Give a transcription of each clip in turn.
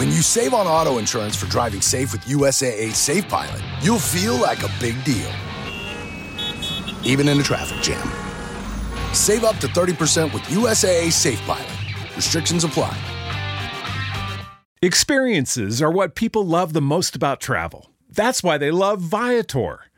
When you save on auto insurance for driving safe with USAA Safe Pilot, you'll feel like a big deal, even in a traffic jam. Save up to 30% with USAA Safe Pilot. Restrictions apply. Experiences are what people love the most about travel. That's why they love Viator.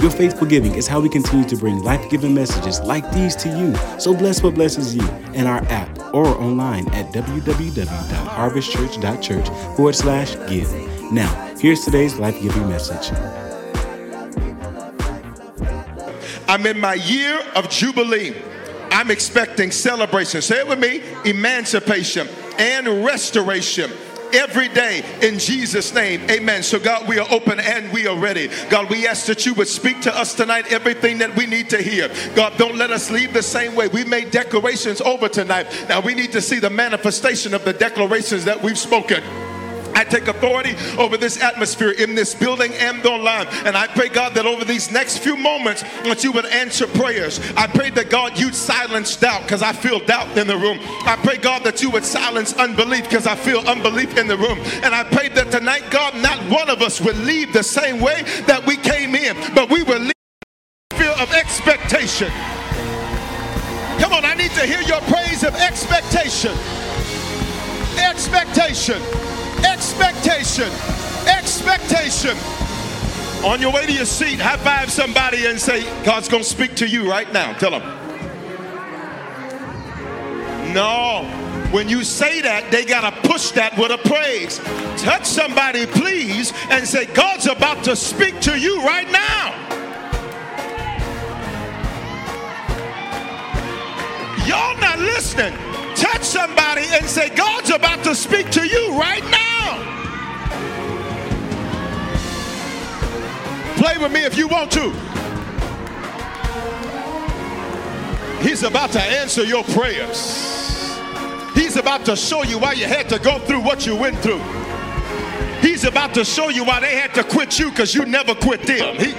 Your faithful giving is how we continue to bring life giving messages like these to you. So bless what blesses you in our app or online at www.harvestchurch.church forward slash give. Now, here's today's life giving message. I'm in my year of Jubilee. I'm expecting celebration. Say it with me emancipation and restoration every day in Jesus' name. Amen. So, God, we are open and we are ready. God, we ask that you would speak to us tonight everything that we need to hear. God, don't let us leave the same way. We made declarations over tonight. Now we need to see the manifestation of the declarations that we've spoken. I take authority over this atmosphere in this building and online. And I pray, God, that over these next few moments, that you would answer prayers. I pray that, God, you'd silence doubt because I feel doubt in the room. I pray, God, that you would silence unbelief because I feel unbelief in the room. And I pray that tonight, God, not one of us would leave the same way that we came in, but we will leave feel of expectation. Come on, I need to hear your praise of expectation. Expectation expectation. Expectation. On your way to your seat, high five somebody and say, God's going to speak to you right now. Tell them. No. When you say that, they got to push that with a praise. Touch somebody, please, and say, God's about to speak to you right now. Y'all not listening. Touch somebody and say, God's about to speak to you right now. Play with me if you want to. He's about to answer your prayers. He's about to show you why you had to go through what you went through. He's about to show you why they had to quit you because you never quit them. He,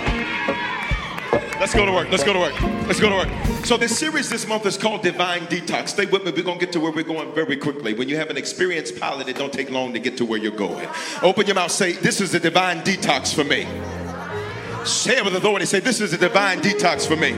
let's go to work. Let's go to work. Let's go to work. So this series this month is called Divine Detox. Stay with me. We're to get to where we're going very quickly. When you have an experienced pilot, it don't take long to get to where you're going. Open your mouth. Say, this is the divine detox for me. Say it with authority. Say, This is a divine detox for me.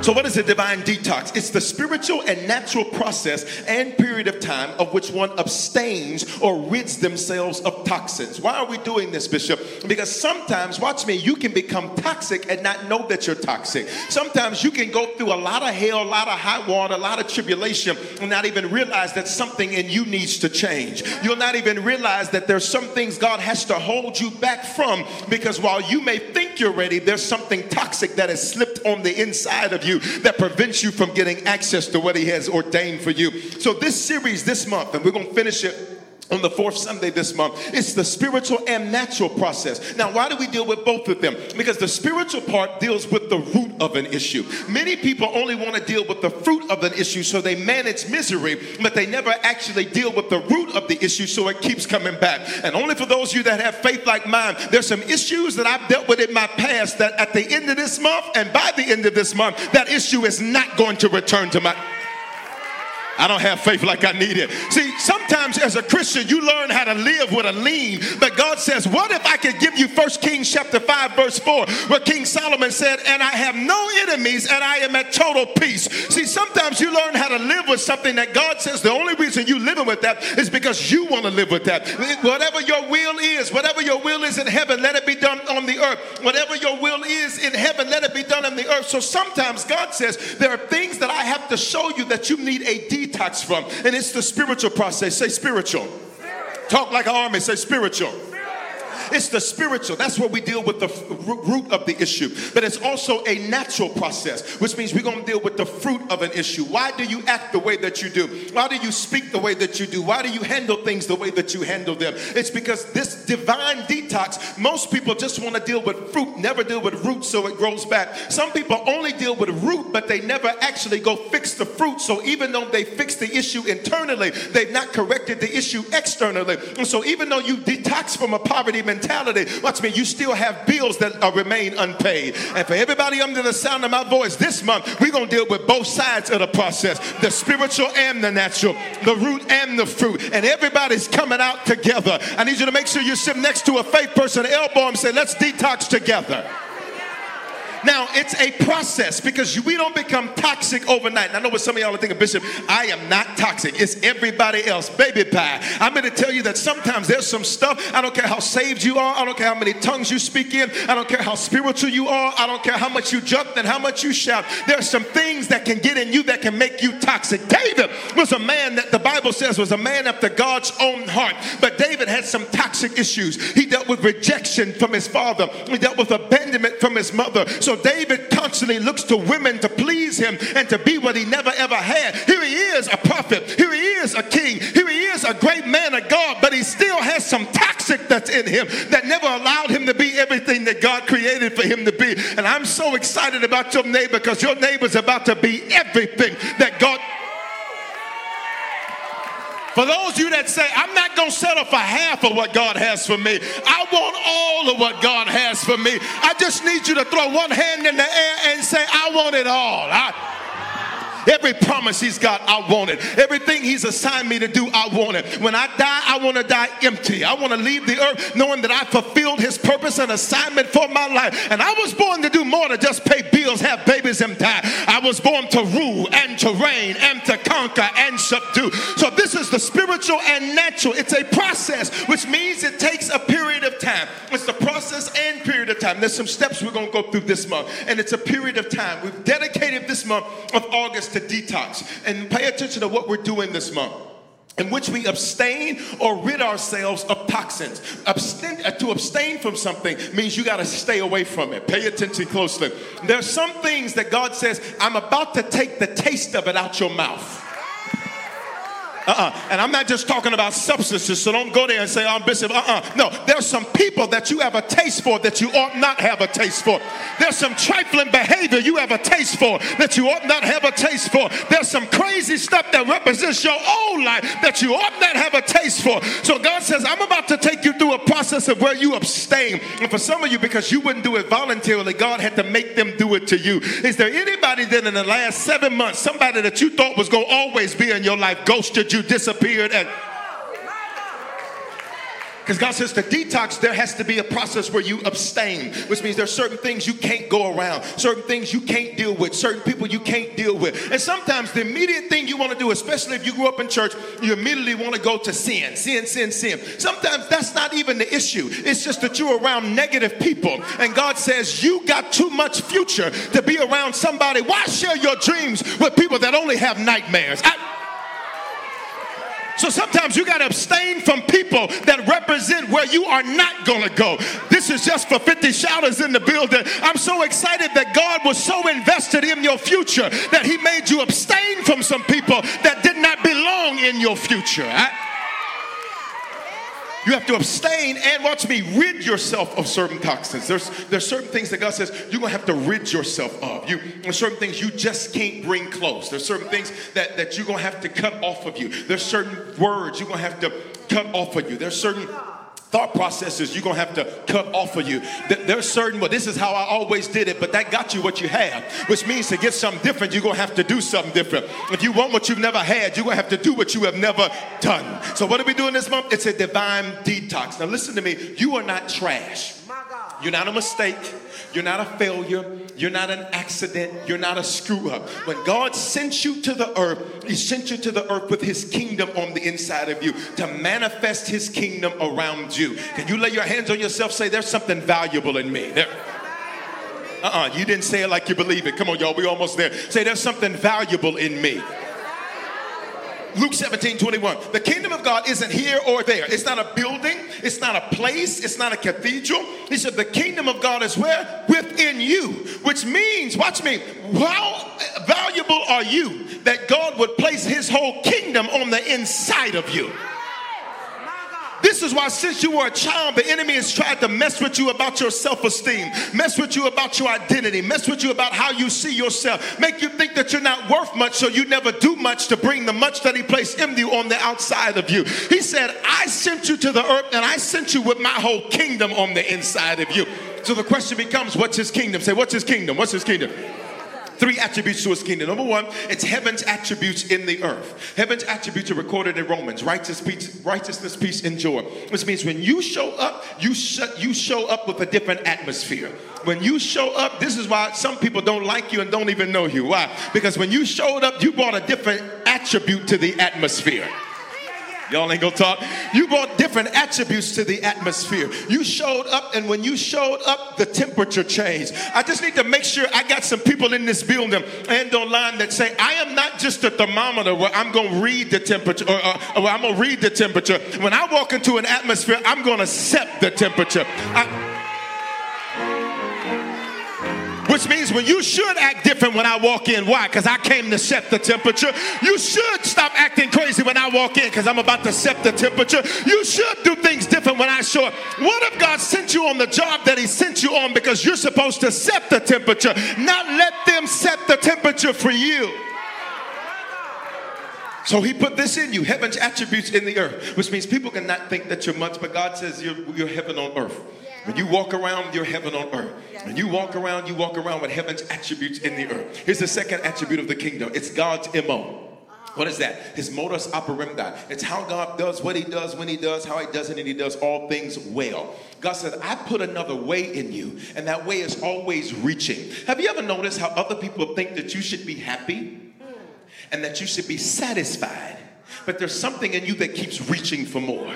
So, what is a divine detox? It's the spiritual and natural process and period of time of which one abstains or rids themselves of toxins. Why are we doing this, Bishop? Because sometimes, watch me, you can become toxic and not know that you're toxic. Sometimes you can go through a lot of hell, a lot of hot water, a lot of tribulation, and not even realize that something in you needs to change. You'll not even realize that there's some things God has to hold you back from because while you may think you're ready, there's something toxic that has slipped on the inside of you you that prevents you from getting access to what He has ordained for you. So, this series this month, and we're going to finish it on the fourth Sunday this month. It's the spiritual and natural process. Now, why do we deal with both of them? Because the spiritual part deals with the root of an issue. Many people only want to deal with the fruit of an issue, so they manage misery, but they never actually deal with the root of the issue, so it keeps coming back. And only for those of you that have faith like mine, there's some issues that I've dealt with in my past that at the end of this month and by the end of this month, that issue is not going to return to my I don't have faith like I need it. See, sometimes as a Christian, you learn how to live with a lean. But God says, What if I could give you First Kings chapter 5, verse 4, where King Solomon said, And I have no enemies and I am at total peace. See, sometimes you learn how to live with something that God says the only reason you living with that is because you want to live with that. Whatever your will is, whatever your will is in heaven, let it be done on the earth. Whatever your will is in heaven, let it be done on the earth. So sometimes God says, There are things that I have to show you that you need a detox from, and it's the spiritual process. Say spiritual. Talk like an army. Say spiritual. It's the spiritual. That's where we deal with the root of the issue. But it's also a natural process, which means we're going to deal with the fruit of an issue. Why do you act the way that you do? Why do you speak the way that you do? Why do you handle things the way that you handle them? It's because this divine detox, most people just want to deal with fruit, never deal with root so it grows back. Some people only deal with root, but they never actually go fix the fruit. So even though they fix the issue internally, they've not corrected the issue externally. And so even though you detox from a poverty mentality, mentality, watch me, you still have bills that are, remain unpaid. And for everybody under the sound of my voice this month, we're going to deal with both sides of the process the spiritual and the natural, the root and the fruit. And everybody's coming out together. I need you to make sure you sit next to a faith person, elbow and say, let's detox together. Now, it's a process because we don't become toxic overnight. And I know what some of y'all are thinking, Bishop, I am not toxic. It's everybody else. Baby pie. I'm going to tell you that sometimes there's some stuff. I don't care how saved you are. I don't care how many tongues you speak in. I don't care how spiritual you are. I don't care how much you jump and how much you shout. There are some things that can get in you that can make you toxic. David was a man that the Bible says was a man after God's own heart. But David had some toxic issues. He dealt with rejection from his father, he dealt with abandonment from his mother. So David constantly looks to women to please him and to be what he never ever had. Here he is, a prophet. Here he is, a king. Here he is, a great man of God, but he still has some toxic that's in him that never allowed him to be everything that God created for him to be. And I'm so excited about your neighbor because your neighbor's about to be everything that God for those of you that say, I'm not going to settle for half of what God has for me, I want all of what God has for me. I just need you to throw one hand in the air and say, I want it all. I, Every promise he's got, I want it. Everything he's assigned me to do, I want it. When I die, I want to die empty. I want to leave the earth knowing that I fulfilled his purpose and assignment for my life. And I was born to do more than just pay bills, have babies, and die. I was born to rule and to reign and to conquer and subdue. So this is the spiritual and natural. It's a process, which means it takes a period of time. It's the process and period of time. There's some steps we're going to go through this month, and it's a period of time. We've dedicated this month of August to detox. And pay attention to what we're doing this month in which we abstain or rid ourselves of toxins. Abstain, uh, to abstain from something means you got to stay away from it. Pay attention closely. There's some things that God says, I'm about to take the taste of it out your mouth. Uh-uh. And I'm not just talking about substances, so don't go there and say, oh, I'm Bishop. Uh-uh. No, there's some people that you have a taste for that you ought not have a taste for. There's some trifling behavior you have a taste for that you ought not have a taste for. There's some crazy stuff that represents your own life that you ought not have a taste for. So God says, I'm about to take you through a process of where you abstain. And for some of you, because you wouldn't do it voluntarily, God had to make them do it to you. Is there anybody that in the last seven months, somebody that you thought was going to always be in your life, ghosted you? You disappeared and because God says to detox, there has to be a process where you abstain, which means there's certain things you can't go around, certain things you can't deal with, certain people you can't deal with. And sometimes the immediate thing you want to do, especially if you grew up in church, you immediately want to go to sin, sin, sin, sin. Sometimes that's not even the issue. It's just that you're around negative people. And God says, You got too much future to be around somebody. Why share your dreams with people that only have nightmares? I, so sometimes you got to abstain from people that represent where you are not going to go. This is just for 50 shouters in the building. I'm so excited that God was so invested in your future that He made you abstain from some people that did not belong in your future. I, you have to abstain and watch me rid yourself of certain toxins. There's there's certain things that God says you're gonna have to rid yourself of. You there's certain things you just can't bring close. There's certain things that, that you're gonna have to cut off of you. There's certain words you're gonna have to cut off of you. There's certain thought processes you're gonna have to cut off of you. There's certain, well, this is how I always did it, but that got you what you have, which means to get something different, you're gonna have to do something different. If you want what you've never had, you're gonna have to do what you have never done. So, what are we doing this month? It's a divine detox. Now, listen to me, you are not trash. You're not a mistake. You're not a failure. You're not an accident. You're not a screw up. When God sent you to the earth, He sent you to the earth with His kingdom on the inside of you to manifest His kingdom around you. Can you lay your hands on yourself? Say, There's something valuable in me. There. Uh-uh, you didn't say it like you believe it. Come on, y'all, we almost there. Say, there's something valuable in me. Luke 17, 21. The kingdom of God isn't here or there. It's not a building. It's not a place. It's not a cathedral. He said the kingdom of God is where? Within you. Which means, watch me, how valuable are you that God would place his whole kingdom on the inside of you? This is why, since you were a child, the enemy has tried to mess with you about your self esteem, mess with you about your identity, mess with you about how you see yourself, make you think that you're not worth much, so you never do much to bring the much that he placed in you on the outside of you. He said, I sent you to the earth and I sent you with my whole kingdom on the inside of you. So the question becomes, what's his kingdom? Say, what's his kingdom? What's his kingdom? Three attributes to his kingdom. Number one, it's heaven's attributes in the earth. Heaven's attributes are recorded in Romans: righteous peace, righteousness, peace, and joy. Which means when you show up, you sh- you show up with a different atmosphere. When you show up, this is why some people don't like you and don't even know you. Why? Because when you showed up, you brought a different attribute to the atmosphere. Y'all ain't gonna talk. You brought different attributes to the atmosphere. You showed up, and when you showed up, the temperature changed. I just need to make sure I got some people in this building and online that say, I am not just a thermometer where I'm gonna read the temperature, or, or, or I'm gonna read the temperature. When I walk into an atmosphere, I'm gonna set the temperature. I, which means when you should act different when I walk in. Why? Because I came to set the temperature. You should stop acting crazy when I walk in because I'm about to set the temperature. You should do things different when I show up. What if God sent you on the job that He sent you on because you're supposed to set the temperature, not let them set the temperature for you? So he put this in you, heaven's attributes in the earth, which means people cannot think that you're much, but God says you're, you're heaven on earth. When you walk around, you're heaven on earth. When you walk around, you walk around with heaven's attributes in the earth. Here's the second attribute of the kingdom it's God's MO. What is that? His modus operandi. It's how God does what he does when he does, how he does it, and he does all things well. God said, I put another way in you, and that way is always reaching. Have you ever noticed how other people think that you should be happy and that you should be satisfied? But there's something in you that keeps reaching for more.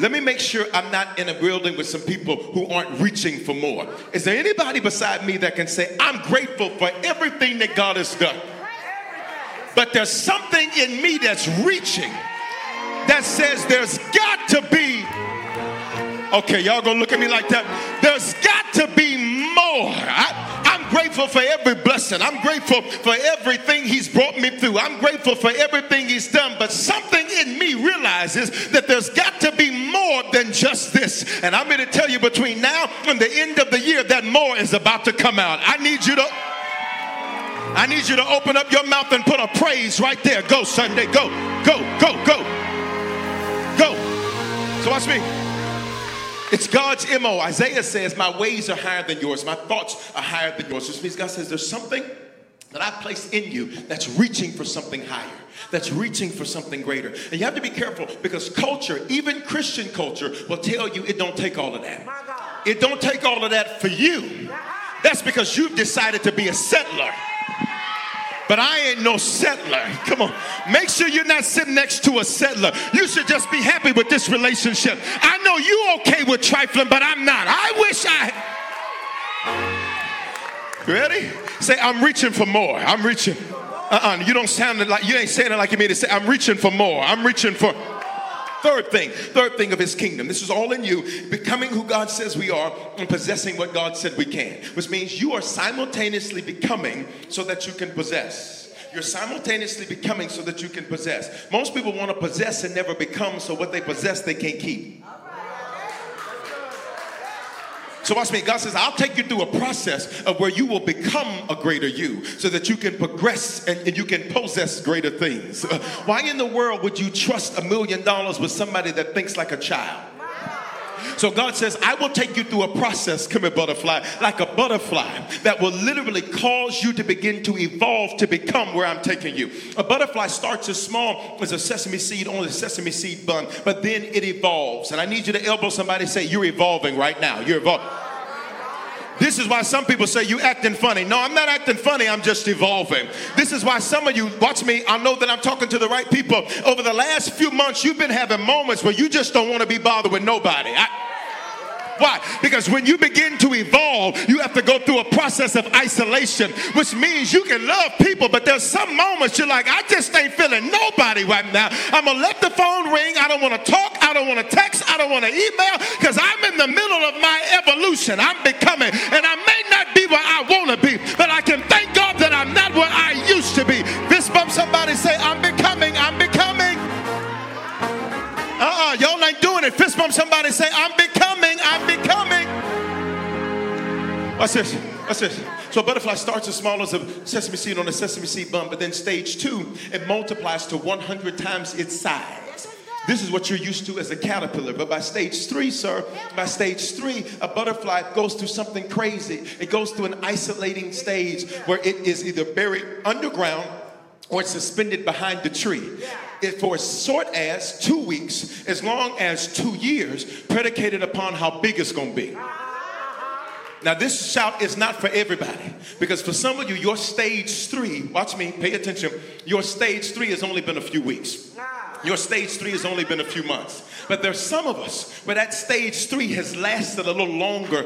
Let me make sure I'm not in a building with some people who aren't reaching for more. Is there anybody beside me that can say, I'm grateful for everything that God has done? But there's something in me that's reaching that says there's got to be. Okay, y'all gonna look at me like that? There's got to be more. I, grateful for every blessing. I'm grateful for everything He's brought me through. I'm grateful for everything He's done. But something in me realizes that there's got to be more than just this. And I'm going to tell you between now and the end of the year that more is about to come out. I need you to. I need you to open up your mouth and put a praise right there. Go, Sunday. Go, go, go, go. Go. So watch me. It's God's MO. Isaiah says, My ways are higher than yours, my thoughts are higher than yours. Which means God says, There's something that I place in you that's reaching for something higher, that's reaching for something greater. And you have to be careful because culture, even Christian culture, will tell you it don't take all of that. It don't take all of that for you. That's because you've decided to be a settler but I ain't no settler. Come on. Make sure you're not sitting next to a settler. You should just be happy with this relationship. I know you okay with trifling, but I'm not. I wish I. Ready? Say, I'm reaching for more. I'm reaching. Uh-uh. You don't sound like you ain't saying it like you mean to say. I'm reaching for more. I'm reaching for. Third thing, third thing of his kingdom. This is all in you, becoming who God says we are and possessing what God said we can, which means you are simultaneously becoming so that you can possess. You're simultaneously becoming so that you can possess. Most people want to possess and never become, so what they possess they can't keep. So watch me. God says, I'll take you through a process of where you will become a greater you so that you can progress and, and you can possess greater things. Uh, why in the world would you trust a million dollars with somebody that thinks like a child? So God says, I will take you through a process, come here, butterfly, like a butterfly that will literally cause you to begin to evolve to become where I'm taking you. A butterfly starts as small as a sesame seed on a sesame seed bun, but then it evolves. And I need you to elbow somebody say, You're evolving right now. You're evolving. This is why some people say you acting funny. No, I'm not acting funny. I'm just evolving. This is why some of you, watch me, I know that I'm talking to the right people. Over the last few months, you've been having moments where you just don't want to be bothered with nobody. I, Why? Because when you begin to evolve, you have to go through a process of isolation, which means you can love people, but there's some moments you're like, I just ain't feeling nobody right now. I'm gonna let the phone ring. I don't wanna talk. I don't wanna text. I don't wanna email because I'm in the middle of my evolution. I'm becoming, and I may not be where I wanna be, but I can thank God that I'm not where I used to be. Fist bump somebody, say, I'm becoming, I'm becoming. Uh-uh, y'all ain't doing it. Fist bump somebody, say, I'm becoming, Watch this. Watch this. So a butterfly starts as small as a sesame seed on a sesame seed bun, but then stage two, it multiplies to 100 times its size. This is what you're used to as a caterpillar. But by stage three, sir, by stage three, a butterfly goes through something crazy. It goes through an isolating stage where it is either buried underground or it's suspended behind the tree. It, for as short as two weeks, as long as two years, predicated upon how big it's gonna be. Now, this shout is not for everybody because for some of you, your stage three, watch me, pay attention, your stage three has only been a few weeks. Your stage three has only been a few months. But there's some of us where that stage three has lasted a little longer.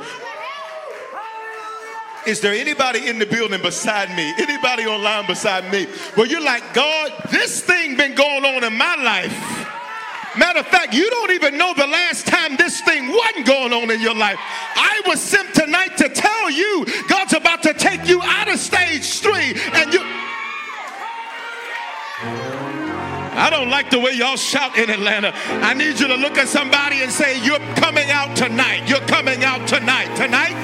Is there anybody in the building beside me? Anybody online beside me? Where you're like, God, this thing been going on in my life. Matter of fact, you don't even know the last time this thing wasn't going on in your life. I was sent tonight to tell you God's about to take you out of stage three and you. I don't like the way y'all shout in Atlanta. I need you to look at somebody and say, You're coming out tonight. You're coming out tonight. Tonight?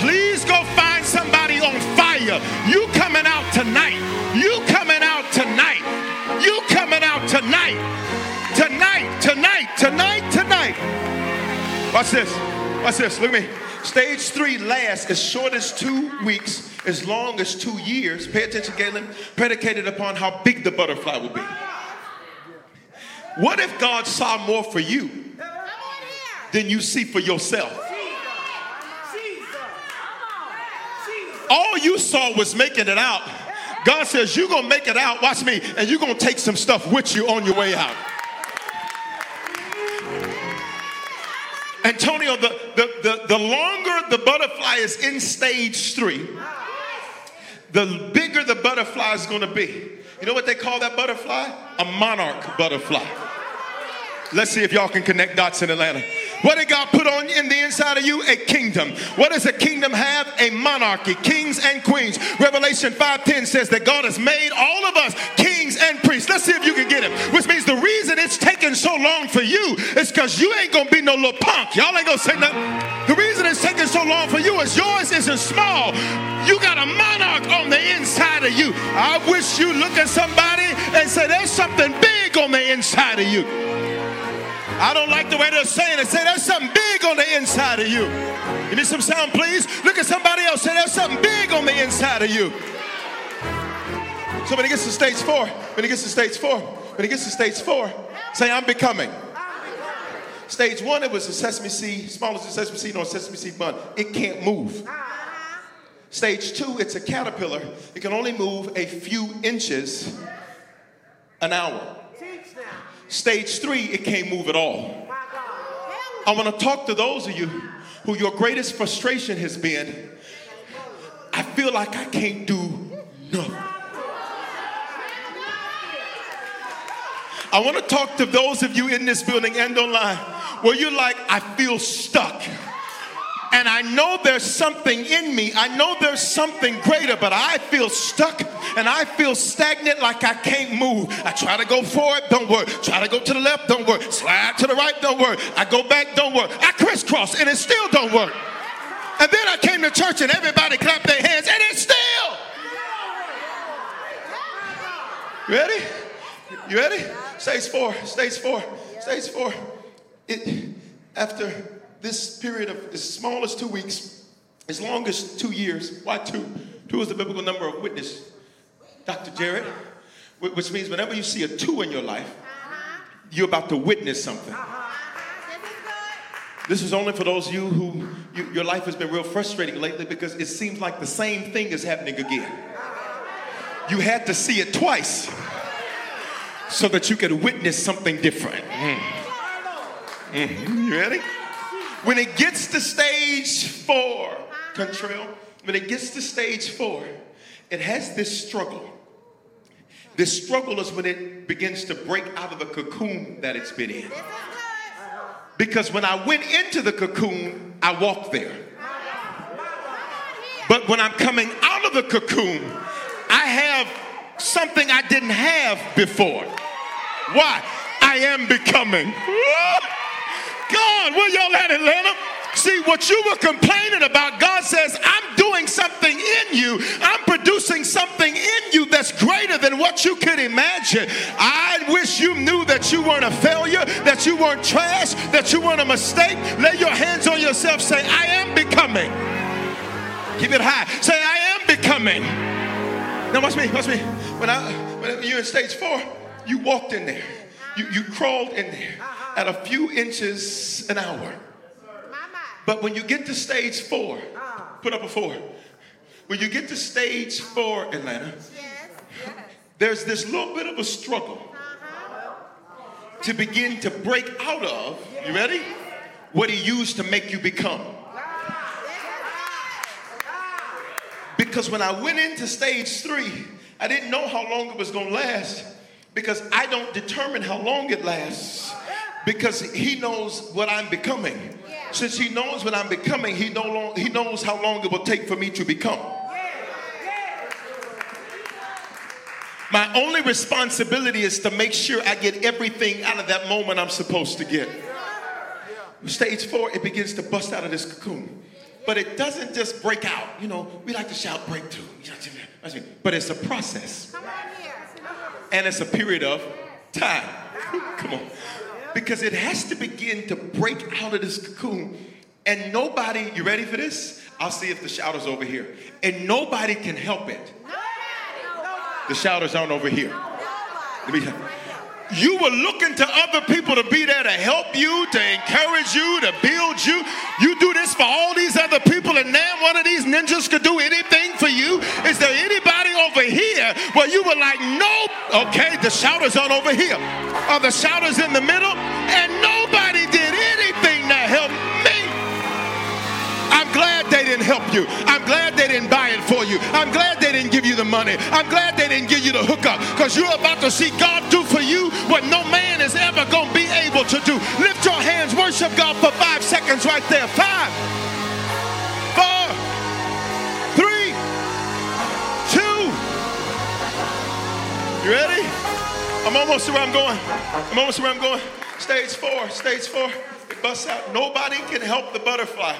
Please go find somebody on fire. You coming out tonight. You coming out. You coming out tonight. Tonight, tonight, tonight, tonight. Watch this. Watch this. Look at me. Stage three lasts as short as two weeks, as long as two years. Pay attention, Galen. Predicated upon how big the butterfly will be. What if God saw more for you than you see for yourself? All you saw was making it out. God says, You're going to make it out, watch me, and you're going to take some stuff with you on your way out. Antonio, the, the, the, the longer the butterfly is in stage three, the bigger the butterfly is going to be. You know what they call that butterfly? A monarch butterfly. Let's see if y'all can connect dots in Atlanta. What did God put on in the inside of you? A kingdom. What does a kingdom have? A monarchy, kings and queens. Revelation 5:10 says that God has made all of us kings and priests. Let's see if you can get him. Which means the reason it's taking so long for you is because you ain't gonna be no little punk. Y'all ain't gonna say nothing. The reason it's taking so long for you is yours isn't small. You got a monarch on the inside of you. I wish you look at somebody and say, there's something big on the inside of you. I don't like the way they're saying it. Say there's something big on the inside of you. Give me some sound, please. Look at somebody else. Say there's something big on the inside of you. So when he gets to stage four, when he gets to stage four, when he gets to stage four, say I'm becoming. Stage one, it was a sesame seed, smallest sesame seed on a sesame seed bun. It can't move. Stage two, it's a caterpillar. It can only move a few inches an hour. Stage three, it can't move at all. I want to talk to those of you who your greatest frustration has been I feel like I can't do nothing. I want to talk to those of you in this building and online where you're like, I feel stuck. And I know there's something in me. I know there's something greater, but I feel stuck and I feel stagnant like I can't move. I try to go forward, don't work. Try to go to the left, don't work. Slide to the right, don't work. I go back, don't work. I crisscross and it still don't work. And then I came to church and everybody clapped their hands and it still. You ready? You ready? Stage four, stage four, stage four. It, after this period of as small as two weeks, as long as two years. Why two? Two is the biblical number of witness. Dr. Jared, which means whenever you see a two in your life, you're about to witness something. This is only for those of you who you, your life has been real frustrating lately because it seems like the same thing is happening again. You had to see it twice so that you could witness something different. Mm. Mm. You ready? When it gets to stage four, Contrell, when it gets to stage four, it has this struggle. This struggle is when it begins to break out of the cocoon that it's been in. Because when I went into the cocoon, I walked there. But when I'm coming out of the cocoon, I have something I didn't have before. Why? I am becoming. God, where y'all at, Atlanta? See, what you were complaining about, God says, I'm doing something in you. I'm producing something in you that's greater than what you could imagine. I wish you knew that you weren't a failure, that you weren't trash, that you weren't a mistake. Lay your hands on yourself, say, I am becoming. Keep it high. Say, I am becoming. Now, watch me, watch me. When, I, when you're in stage four, you walked in there, you, you crawled in there at a few inches an hour. But when you get to stage four, put up a four. When you get to stage four, Atlanta, there's this little bit of a struggle to begin to break out of, you ready? What he used to make you become. Because when I went into stage three, I didn't know how long it was to last because I don't determine how long it lasts because he knows what I'm becoming. Since he knows what I'm becoming, he, no long, he knows how long it will take for me to become. My only responsibility is to make sure I get everything out of that moment I'm supposed to get. Stage four, it begins to bust out of this cocoon. But it doesn't just break out. You know, we like to shout breakthrough. But it's a process. And it's a period of time. Come on because it has to begin to break out of this cocoon. And nobody, you ready for this? I'll see if the shouters over here. And nobody can help it. The shouters aren't over here. You were looking to other people to be there to help you, to encourage you, to build you. You do this for all these other people, and now one of these ninjas could here where you were like, nope? Okay, the shouters aren't over here. Are the shouters in the middle? And nobody did anything to help me. I'm glad they didn't help you. I'm glad they didn't buy it for you. I'm glad they didn't give you the money. I'm glad they didn't give you the hookup because you're about to see God do for you what no man is ever going to be able to do. Lift your hands, worship God for five seconds right there. Five, You ready? I'm almost to where I'm going. I'm almost to where I'm going. Stage four, stage four. It busts out. Nobody can help the butterfly.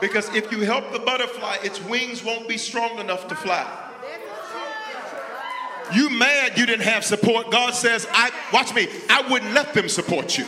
Because if you help the butterfly, its wings won't be strong enough to fly. You mad you didn't have support. God says, I watch me, I wouldn't let them support you.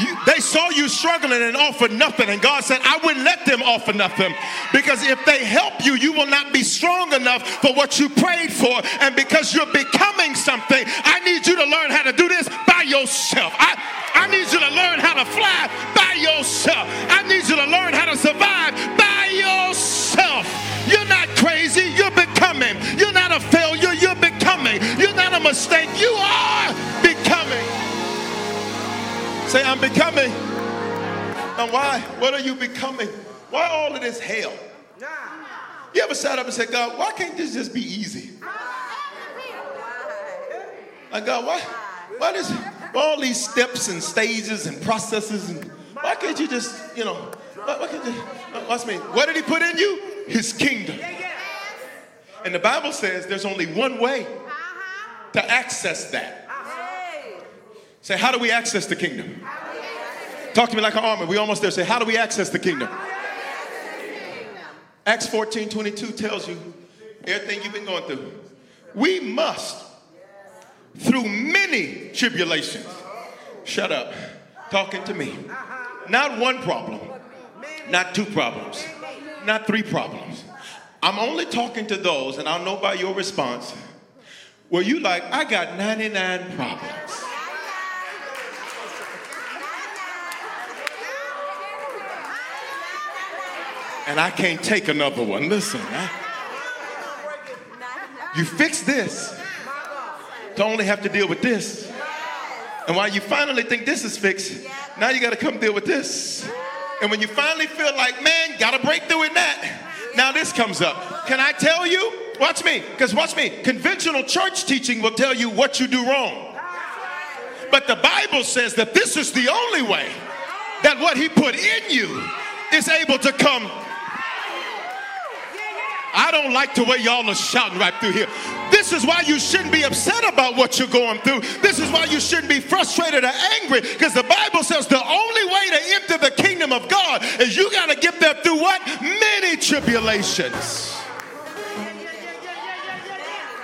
You, they saw you struggling and offered nothing, and God said, I wouldn't let them offer nothing because if they help you, you will not be strong enough for what you prayed for. And because you're becoming something, I need you to learn how to do this by yourself. I, I need you to learn how to fly by yourself. I need you to learn how to survive by yourself. You're not crazy, you're becoming. You're not a failure, you're becoming. You're not a mistake, you are. Say, I'm becoming. And why? What are you becoming? Why all of this hell? You ever sat up and said, God, why can't this just be easy? Like, God, why, why does all these steps and stages and processes and why can't you just, you know, why, why can't you, uh, watch me. What did he put in you? His kingdom. And the Bible says there's only one way to access that. Say, how do we access the kingdom? Talk to me like an army. We almost there. Say, how do we access the kingdom? Acts 14 22 tells you everything you've been going through. We must, through many tribulations, shut up, talking to me. Not one problem, not two problems, not three problems. I'm only talking to those, and I'll know by your response, where you like, I got 99 problems. And I can't take another one. Listen, I, you fix this to only have to deal with this. And while you finally think this is fixed, now you got to come deal with this. And when you finally feel like, man, got to break through in that, now this comes up. Can I tell you? Watch me, because watch me. Conventional church teaching will tell you what you do wrong. But the Bible says that this is the only way that what He put in you is able to come I don't like the way y'all are shouting right through here. This is why you shouldn't be upset about what you're going through. This is why you shouldn't be frustrated or angry because the Bible says the only way to enter the kingdom of God is you got to get there through what? Many tribulations.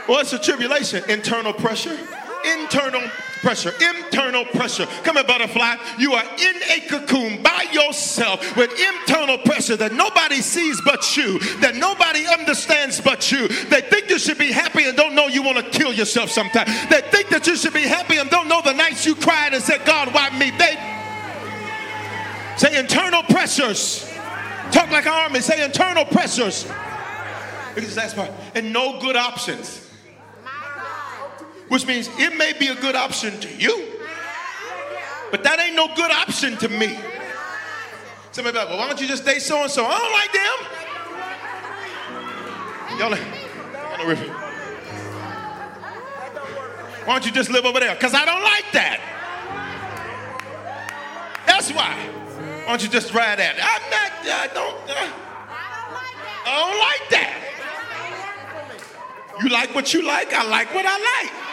What's a tribulation? Internal pressure. Internal pressure, internal pressure. Come here, butterfly. You are in a cocoon by yourself with internal pressure that nobody sees but you, that nobody understands but you. They think you should be happy and don't know you want to kill yourself sometimes. They think that you should be happy and don't know the nights you cried and said, God, why me? They say internal pressures. Talk like an army. Say internal pressures. This last part. And no good options which means it may be a good option to you, but that ain't no good option to me. Somebody like, well, why don't you just date so and so? I don't like them. Y'all, y'all Why don't you just live over there? Because I don't like that. That's why. Why don't you just ride that? I'm not, I don't, uh, I don't like that. You like what you like, I like what I like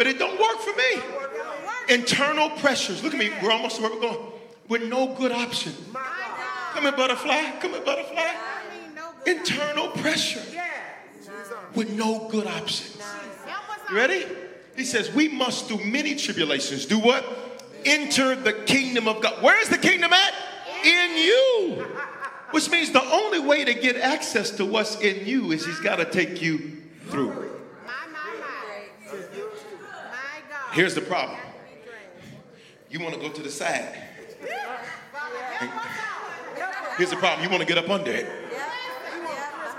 but it don't work for me. Internal pressures. Look at me. We're almost where we're going. With no good option. Come here, butterfly. Come here, butterfly. Internal pressure. With no good options. You ready? He says, We must through many tribulations do what? Enter the kingdom of God. Where is the kingdom at? In you. Which means the only way to get access to what's in you is he's got to take you through. Here's the problem. You want to go to the side. Here's the problem. You want to get up under it.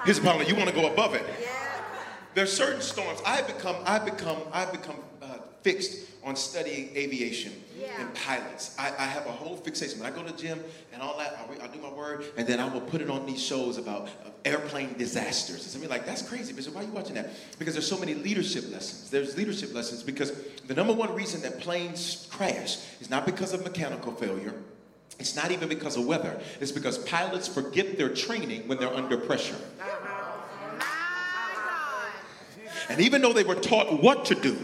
Here's the problem. You want to go above it. There's certain storms. I become, I become, I become uh, fixed on studying aviation and pilots. I, I, have a whole fixation. When I go to the gym and all that, I, I do my word, and then I will put it on these shows about uh, airplane disasters. And somebody like, that's crazy, Bishop. Why are you watching that? Because there's so many leadership lessons. There's leadership lessons because the number one reason that planes crash is not because of mechanical failure. It's not even because of weather. It's because pilots forget their training when they're under pressure. And even though they were taught what to do,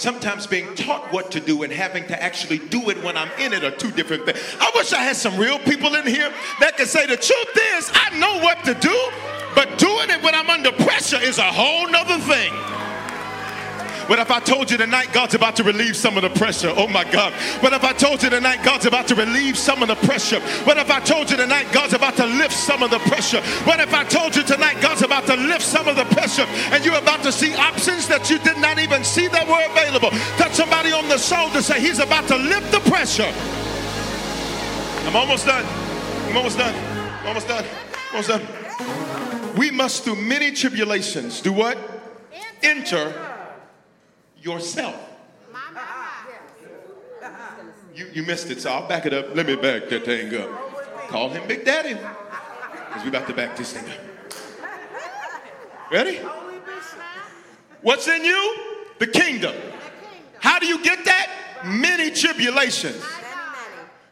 sometimes being taught what to do and having to actually do it when I'm in it are two different things. I wish I had some real people in here that could say the truth is I know what to do, but doing it when I'm under pressure is a whole nother thing. What if I told you tonight God's about to relieve some of the pressure? Oh my God. What if I told you tonight God's about to relieve some of the pressure? What if I told you tonight God's about to lift some of the pressure? What if I told you tonight God's about to lift some of the pressure and you're about to see options that you did not even see that were available? Touch somebody on the shoulder, say, He's about to lift the pressure. I'm almost done. I'm almost done. I'm almost done. I'm almost done. We must, through many tribulations, do what? Enter yourself. You, you missed it, so I'll back it up. Let me back that thing up. Call him Big Daddy. Because we're about to back this thing up. Ready? What's in you? The kingdom. How do you get that? Many tribulations.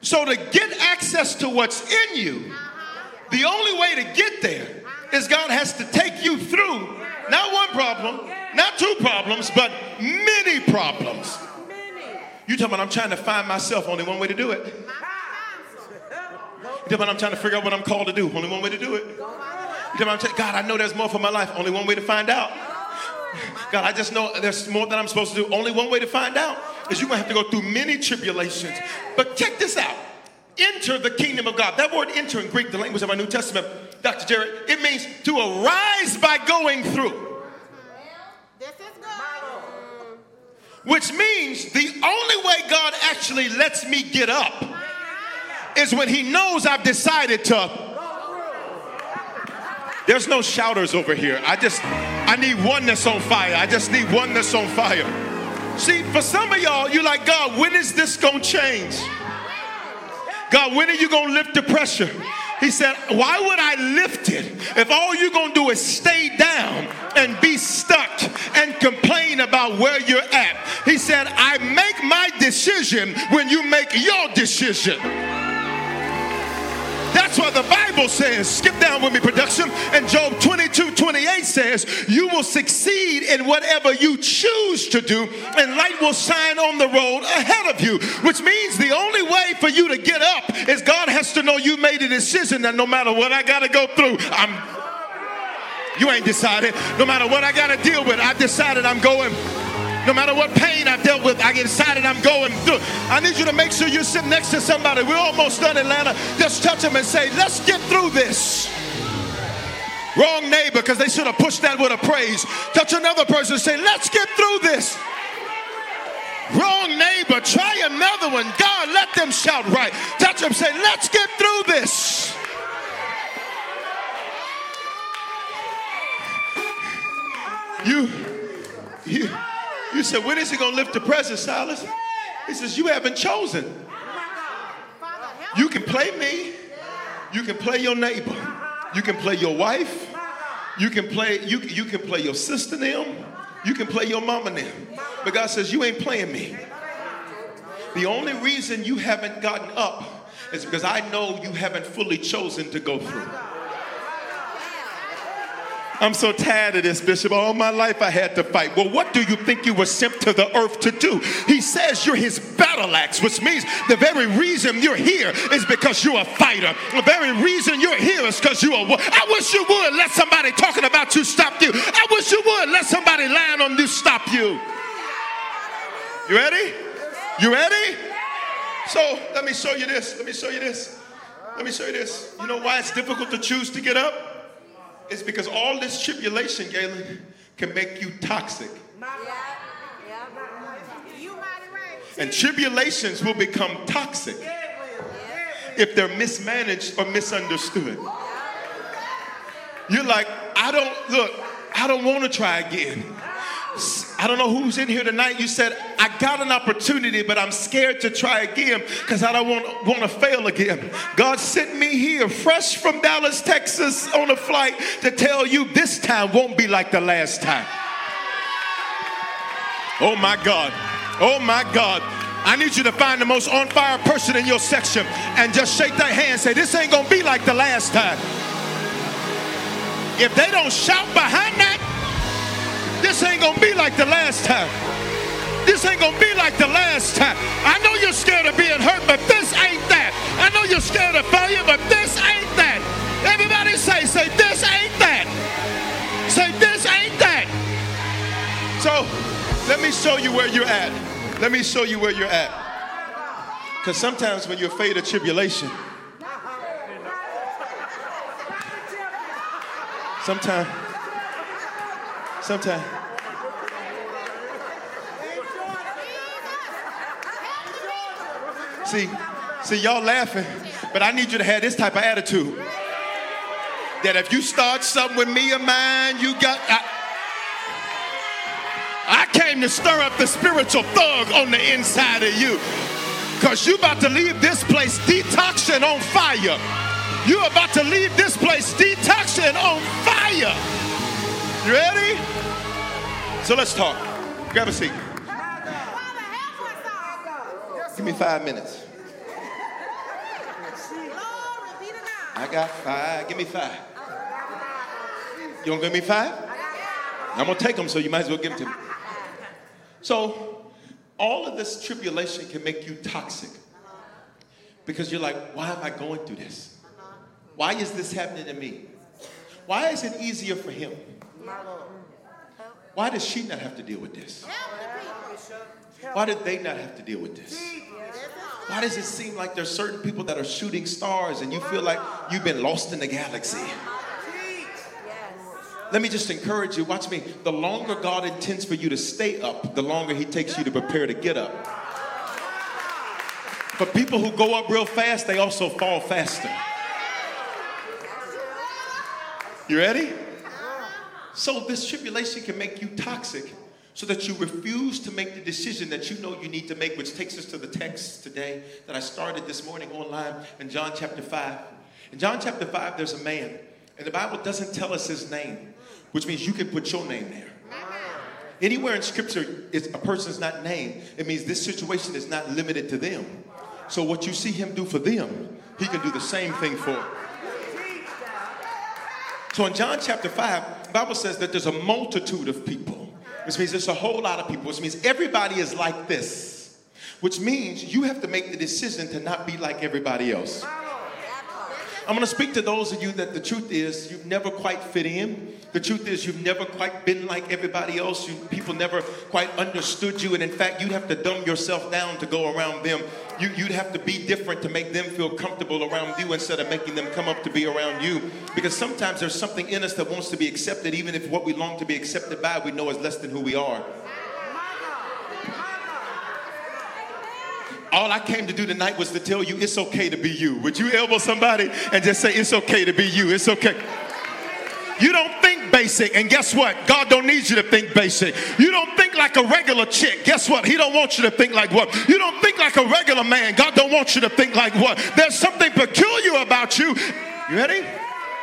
So to get access to what's in you, the only way to get there is God has to take you through not one problem, not two problems, but many problems. You talking about I'm trying to find myself, only one way to do it. You talking about I'm trying to figure out what I'm called to do, only one way to do it. You talking about God, I know there's more for my life, only one way to find out. God, I just know there's more that I'm supposed to do. Only one way to find out is you're going to have to go through many tribulations. But check this out enter the kingdom of God. That word enter in Greek, the language of our New Testament, Dr. Jared, it means to arise by going through. Which means the only way God actually lets me get up is when He knows I've decided to. There's no shouters over here. I just, I need oneness on fire. I just need oneness on fire. See, for some of y'all, you're like, God, when is this to change? God, when are you to lift the pressure? He said, Why would I lift it if all you're going to do is stay down and be stuck and complain about where you're at? He said, I make my decision when you make your decision. That's what the Bible says. Skip down with me, production. And Job 22 28 says, You will succeed in whatever you choose to do, and light will shine on the road ahead of you. Which means the only way for you to get up is God has to know you made a decision that no matter what I got to go through, I'm. You ain't decided. No matter what I got to deal with, I've decided I'm going. No matter what pain I've dealt with, I get decided I'm going through. I need you to make sure you're sitting next to somebody. We're almost done, Atlanta. Just touch them and say, let's get through this. Wrong neighbor, because they should have pushed that with a praise. Touch another person and say, let's get through this. Wrong neighbor, try another one. God, let them shout right. Touch them, say, let's get through this. You, you, you said, when is he going to lift the pressure, Silas? He says, you haven't chosen. You can play me. You can play your neighbor. You can play your wife. You can play, you, you can play your sister them. You can play your mama them. But God says, you ain't playing me. The only reason you haven't gotten up is because I know you haven't fully chosen to go through. I'm so tired of this, Bishop. All my life I had to fight. Well, what do you think you were sent to the earth to do? He says you're his battle axe, which means the very reason you're here is because you're a fighter. The very reason you're here is because you are. I wish you would let somebody talking about you stop you. I wish you would let somebody lying on you stop you. You ready? You ready? So let me show you this. Let me show you this. Let me show you this. You know why it's difficult to choose to get up? It's because all this tribulation, Galen, can make you toxic. And tribulations will become toxic if they're mismanaged or misunderstood. You're like, I don't, look, I don't want to try again. I don't know who's in here tonight. You said, I got an opportunity, but I'm scared to try again because I don't want, want to fail again. God sent me here, fresh from Dallas, Texas, on a flight to tell you this time won't be like the last time. Oh my God. Oh my God. I need you to find the most on fire person in your section and just shake their hand say, This ain't going to be like the last time. If they don't shout behind that, this ain't gonna be like the last time. This ain't gonna be like the last time. I know you're scared of being hurt, but this ain't that. I know you're scared of failure, but this ain't that. Everybody say, say, this ain't that. Say, this ain't that. So let me show you where you're at. Let me show you where you're at. Because sometimes when you're afraid of tribulation, sometimes Sometimes. See, see, y'all laughing, but I need you to have this type of attitude. That if you start something with me or mine, you got. I, I came to stir up the spiritual thug on the inside of you. Because you about to leave this place detoxing on fire. You're about to leave this place detoxing on fire. You ready? So let's talk. Grab a seat. Give me five minutes. I got five. Give me five. You gonna give me five? I'm gonna take them, so you might as well give them to me. So, all of this tribulation can make you toxic because you're like, why am I going through this? Why is this happening to me? Why is it easier for him? Why does she not have to deal with this? Why did they not have to deal with this? Why does it seem like there's certain people that are shooting stars and you feel like you've been lost in the galaxy? Let me just encourage you. Watch me. The longer God intends for you to stay up, the longer He takes you to prepare to get up. For people who go up real fast, they also fall faster. You ready? So this tribulation can make you toxic so that you refuse to make the decision that you know you need to make, which takes us to the text today that I started this morning online in John chapter 5. In John chapter 5, there's a man, and the Bible doesn't tell us his name, which means you can put your name there. Anywhere in scripture is a person's not named, it means this situation is not limited to them. So what you see him do for them, he can do the same thing for. So in John chapter 5, Bible says that there's a multitude of people, which means there's a whole lot of people, which means everybody is like this, which means you have to make the decision to not be like everybody else. I'm going to speak to those of you that the truth is you've never quite fit in. The truth is you've never quite been like everybody else. You, people never quite understood you. And in fact, you'd have to dumb yourself down to go around them. You, you'd have to be different to make them feel comfortable around you instead of making them come up to be around you. Because sometimes there's something in us that wants to be accepted, even if what we long to be accepted by we know is less than who we are. All I came to do tonight was to tell you it's okay to be you. Would you elbow somebody and just say it's okay to be you? It's okay. You don't think basic, and guess what? God don't need you to think basic. You don't think like a regular chick. Guess what? He don't want you to think like what? You don't think like a regular man. God don't want you to think like what? There's something peculiar about you. You ready?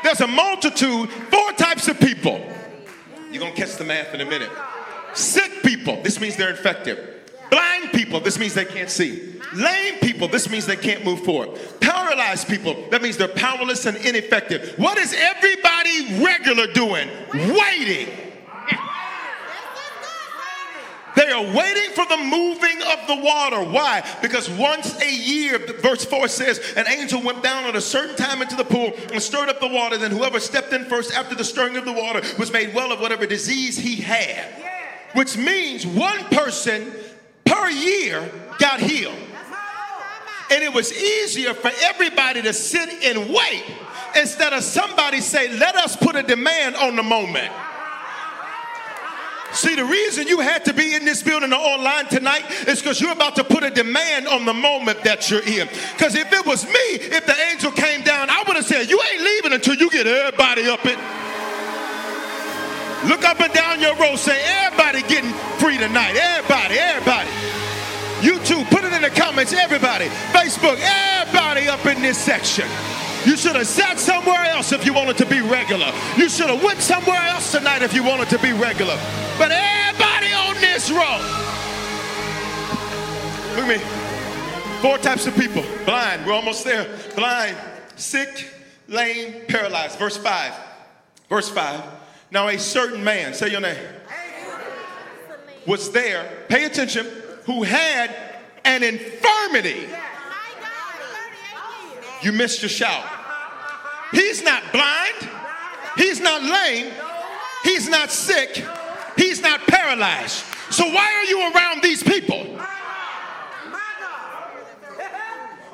There's a multitude, four types of people. You're gonna catch the math in a minute. Sick people. This means they're infected. Blind people, this means they can't see. Lame people, this means they can't move forward. Paralyzed people, that means they're powerless and ineffective. What is everybody regular doing? Waiting. They are waiting for the moving of the water. Why? Because once a year, verse 4 says, an angel went down at a certain time into the pool and stirred up the water. Then whoever stepped in first after the stirring of the water was made well of whatever disease he had. Which means one person per year got healed. And it was easier for everybody to sit and wait instead of somebody say, let us put a demand on the moment. See, the reason you had to be in this building or online tonight is because you're about to put a demand on the moment that you're in. Because if it was me, if the angel came down, I would have said, You ain't leaving until you get everybody up it. Look up and down your row, say, Everybody getting free tonight. Everybody, everybody. YouTube, put it in the comments, everybody. Facebook, everybody up in this section. You should have sat somewhere else if you wanted to be regular. You should have went somewhere else tonight if you wanted to be regular. But everybody on this row. Look at me. Four types of people. Blind, we're almost there. Blind, sick, lame, paralyzed. Verse 5. Verse 5. Now a certain man, say your name, was there, pay attention, who had an infirmity. You missed your shout. He's not blind. He's not lame. He's not sick. He's not paralyzed. So why are you around these people?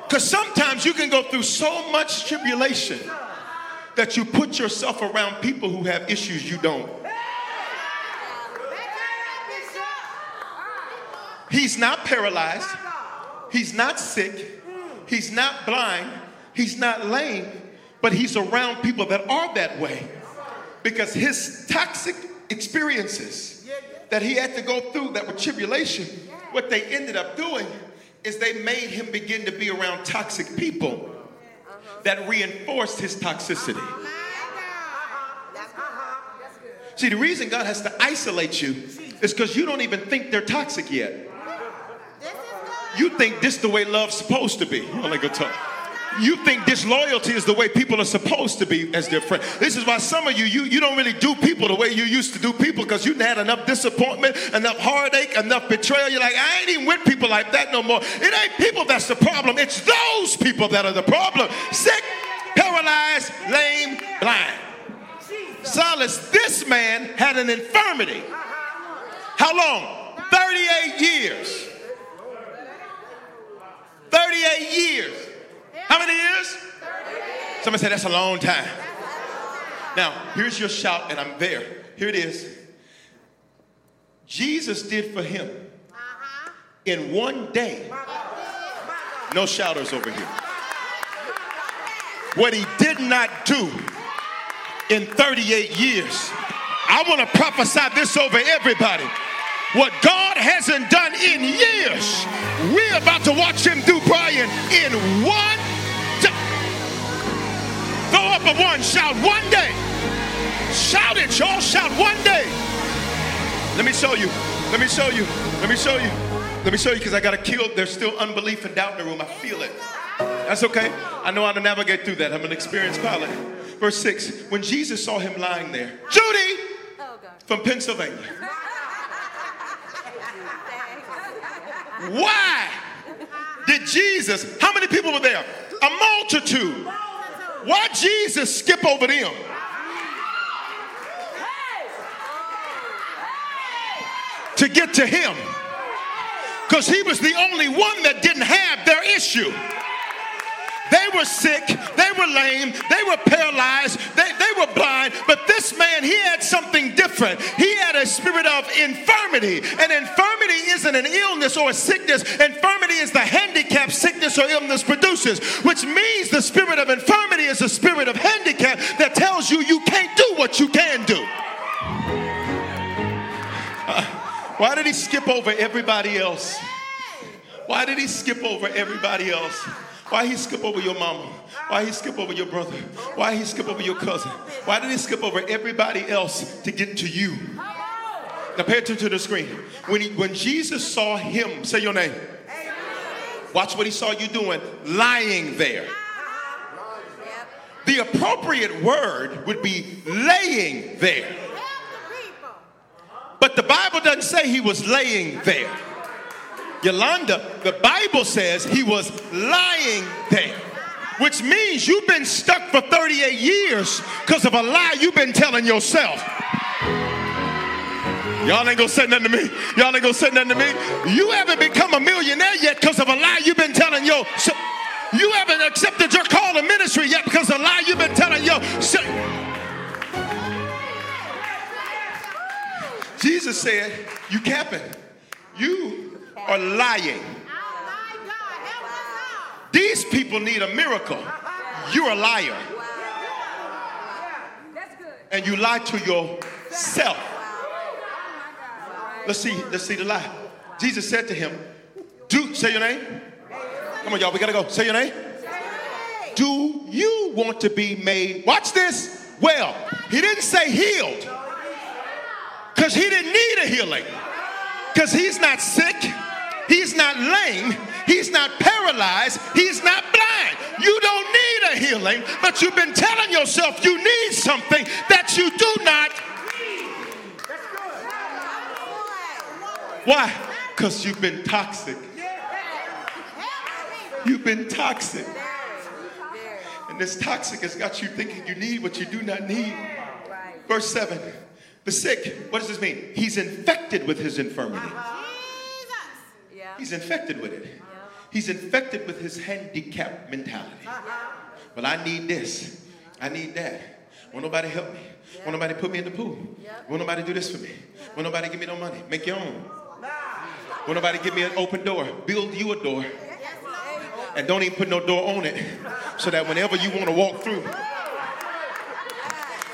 Because sometimes you can go through so much tribulation that you put yourself around people who have issues you don't. He's not paralyzed. He's not sick. He's not blind. He's not lame. But he's around people that are that way because his toxic experiences that he had to go through that were tribulation, what they ended up doing is they made him begin to be around toxic people that reinforced his toxicity. See, the reason God has to isolate you is because you don't even think they're toxic yet. You think this the way love's supposed to be. Only good talk. You think disloyalty is the way people are supposed to be as their friend. This is why some of you, you, you don't really do people the way you used to do people because you had enough disappointment, enough heartache, enough betrayal. You're like, I ain't even with people like that no more. It ain't people that's the problem. It's those people that are the problem. Sick, paralyzed, lame, blind. Silas, this man had an infirmity. How long? 38 years. 38 years. How many years? Somebody said that's a long time. Now, here's your shout, and I'm there. Here it is. Jesus did for him uh-huh. in one day. No shouters over here. What he did not do in 38 years. I want to prophesy this over everybody. what God hasn't done in years. We're about to watch him do Brian in one. A one, shout one day. Shout it, y'all. Shout one day. Let me show you. Let me show you. Let me show you. Let me show you because I got to kill. There's still unbelief and doubt in the room. I feel it. That's okay. I know how to navigate through that. I'm an experienced pilot. Verse 6 When Jesus saw him lying there, Judy from Pennsylvania. Why did Jesus, how many people were there? A multitude. Why Jesus skip over them? To get to him. Because he was the only one that didn't have their issue. They were sick, they were lame, they were paralyzed, they, they were blind, but this man, he had something different. He had a spirit of infirmity. And infirmity isn't an illness or a sickness, infirmity is the handicap sickness or illness produces, which means the spirit of infirmity is a spirit of handicap that tells you you can't do what you can do. Uh, why did he skip over everybody else? Why did he skip over everybody else? Why he skip over your mama? Why he skip over your brother? Why he skip over your cousin? Why did he skip over everybody else to get to you? Now pay attention to the screen. When, he, when Jesus saw him, say your name. Watch what he saw you doing, lying there. The appropriate word would be laying there. But the Bible doesn't say he was laying there. Yolanda, the Bible says he was lying there, which means you've been stuck for 38 years because of a lie you've been telling yourself. Y'all ain't gonna say nothing to me. Y'all ain't gonna say nothing to me. You haven't become a millionaire yet because of a lie you've been telling yourself. You haven't accepted your call to ministry yet because of a lie you've been telling yourself. Jesus said, You capping. You are lying. These people need a miracle. You're a liar. And you lie to yourself. Let's see, let's see the lie. Jesus said to him, Do say your name. Come on, y'all, we gotta go. Say your name. Do you want to be made? Watch this. Well, he didn't say healed. Because he didn't need a healing. Because he's not sick. He's not lame. He's not paralyzed. He's not blind. You don't need a healing, but you've been telling yourself you need something that you do not. Why? Because you've been toxic. You've been toxic. And this toxic has got you thinking you need what you do not need. Verse 7 The sick, what does this mean? He's infected with his infirmity. He's infected with it. He's infected with his handicap mentality. Well, I need this. I need that. Won't nobody help me? Won't nobody put me in the pool? Won't nobody do this for me? Won't nobody give me no money? Make your own. Won't nobody give me an open door? Build you a door. And don't even put no door on it so that whenever you want to walk through,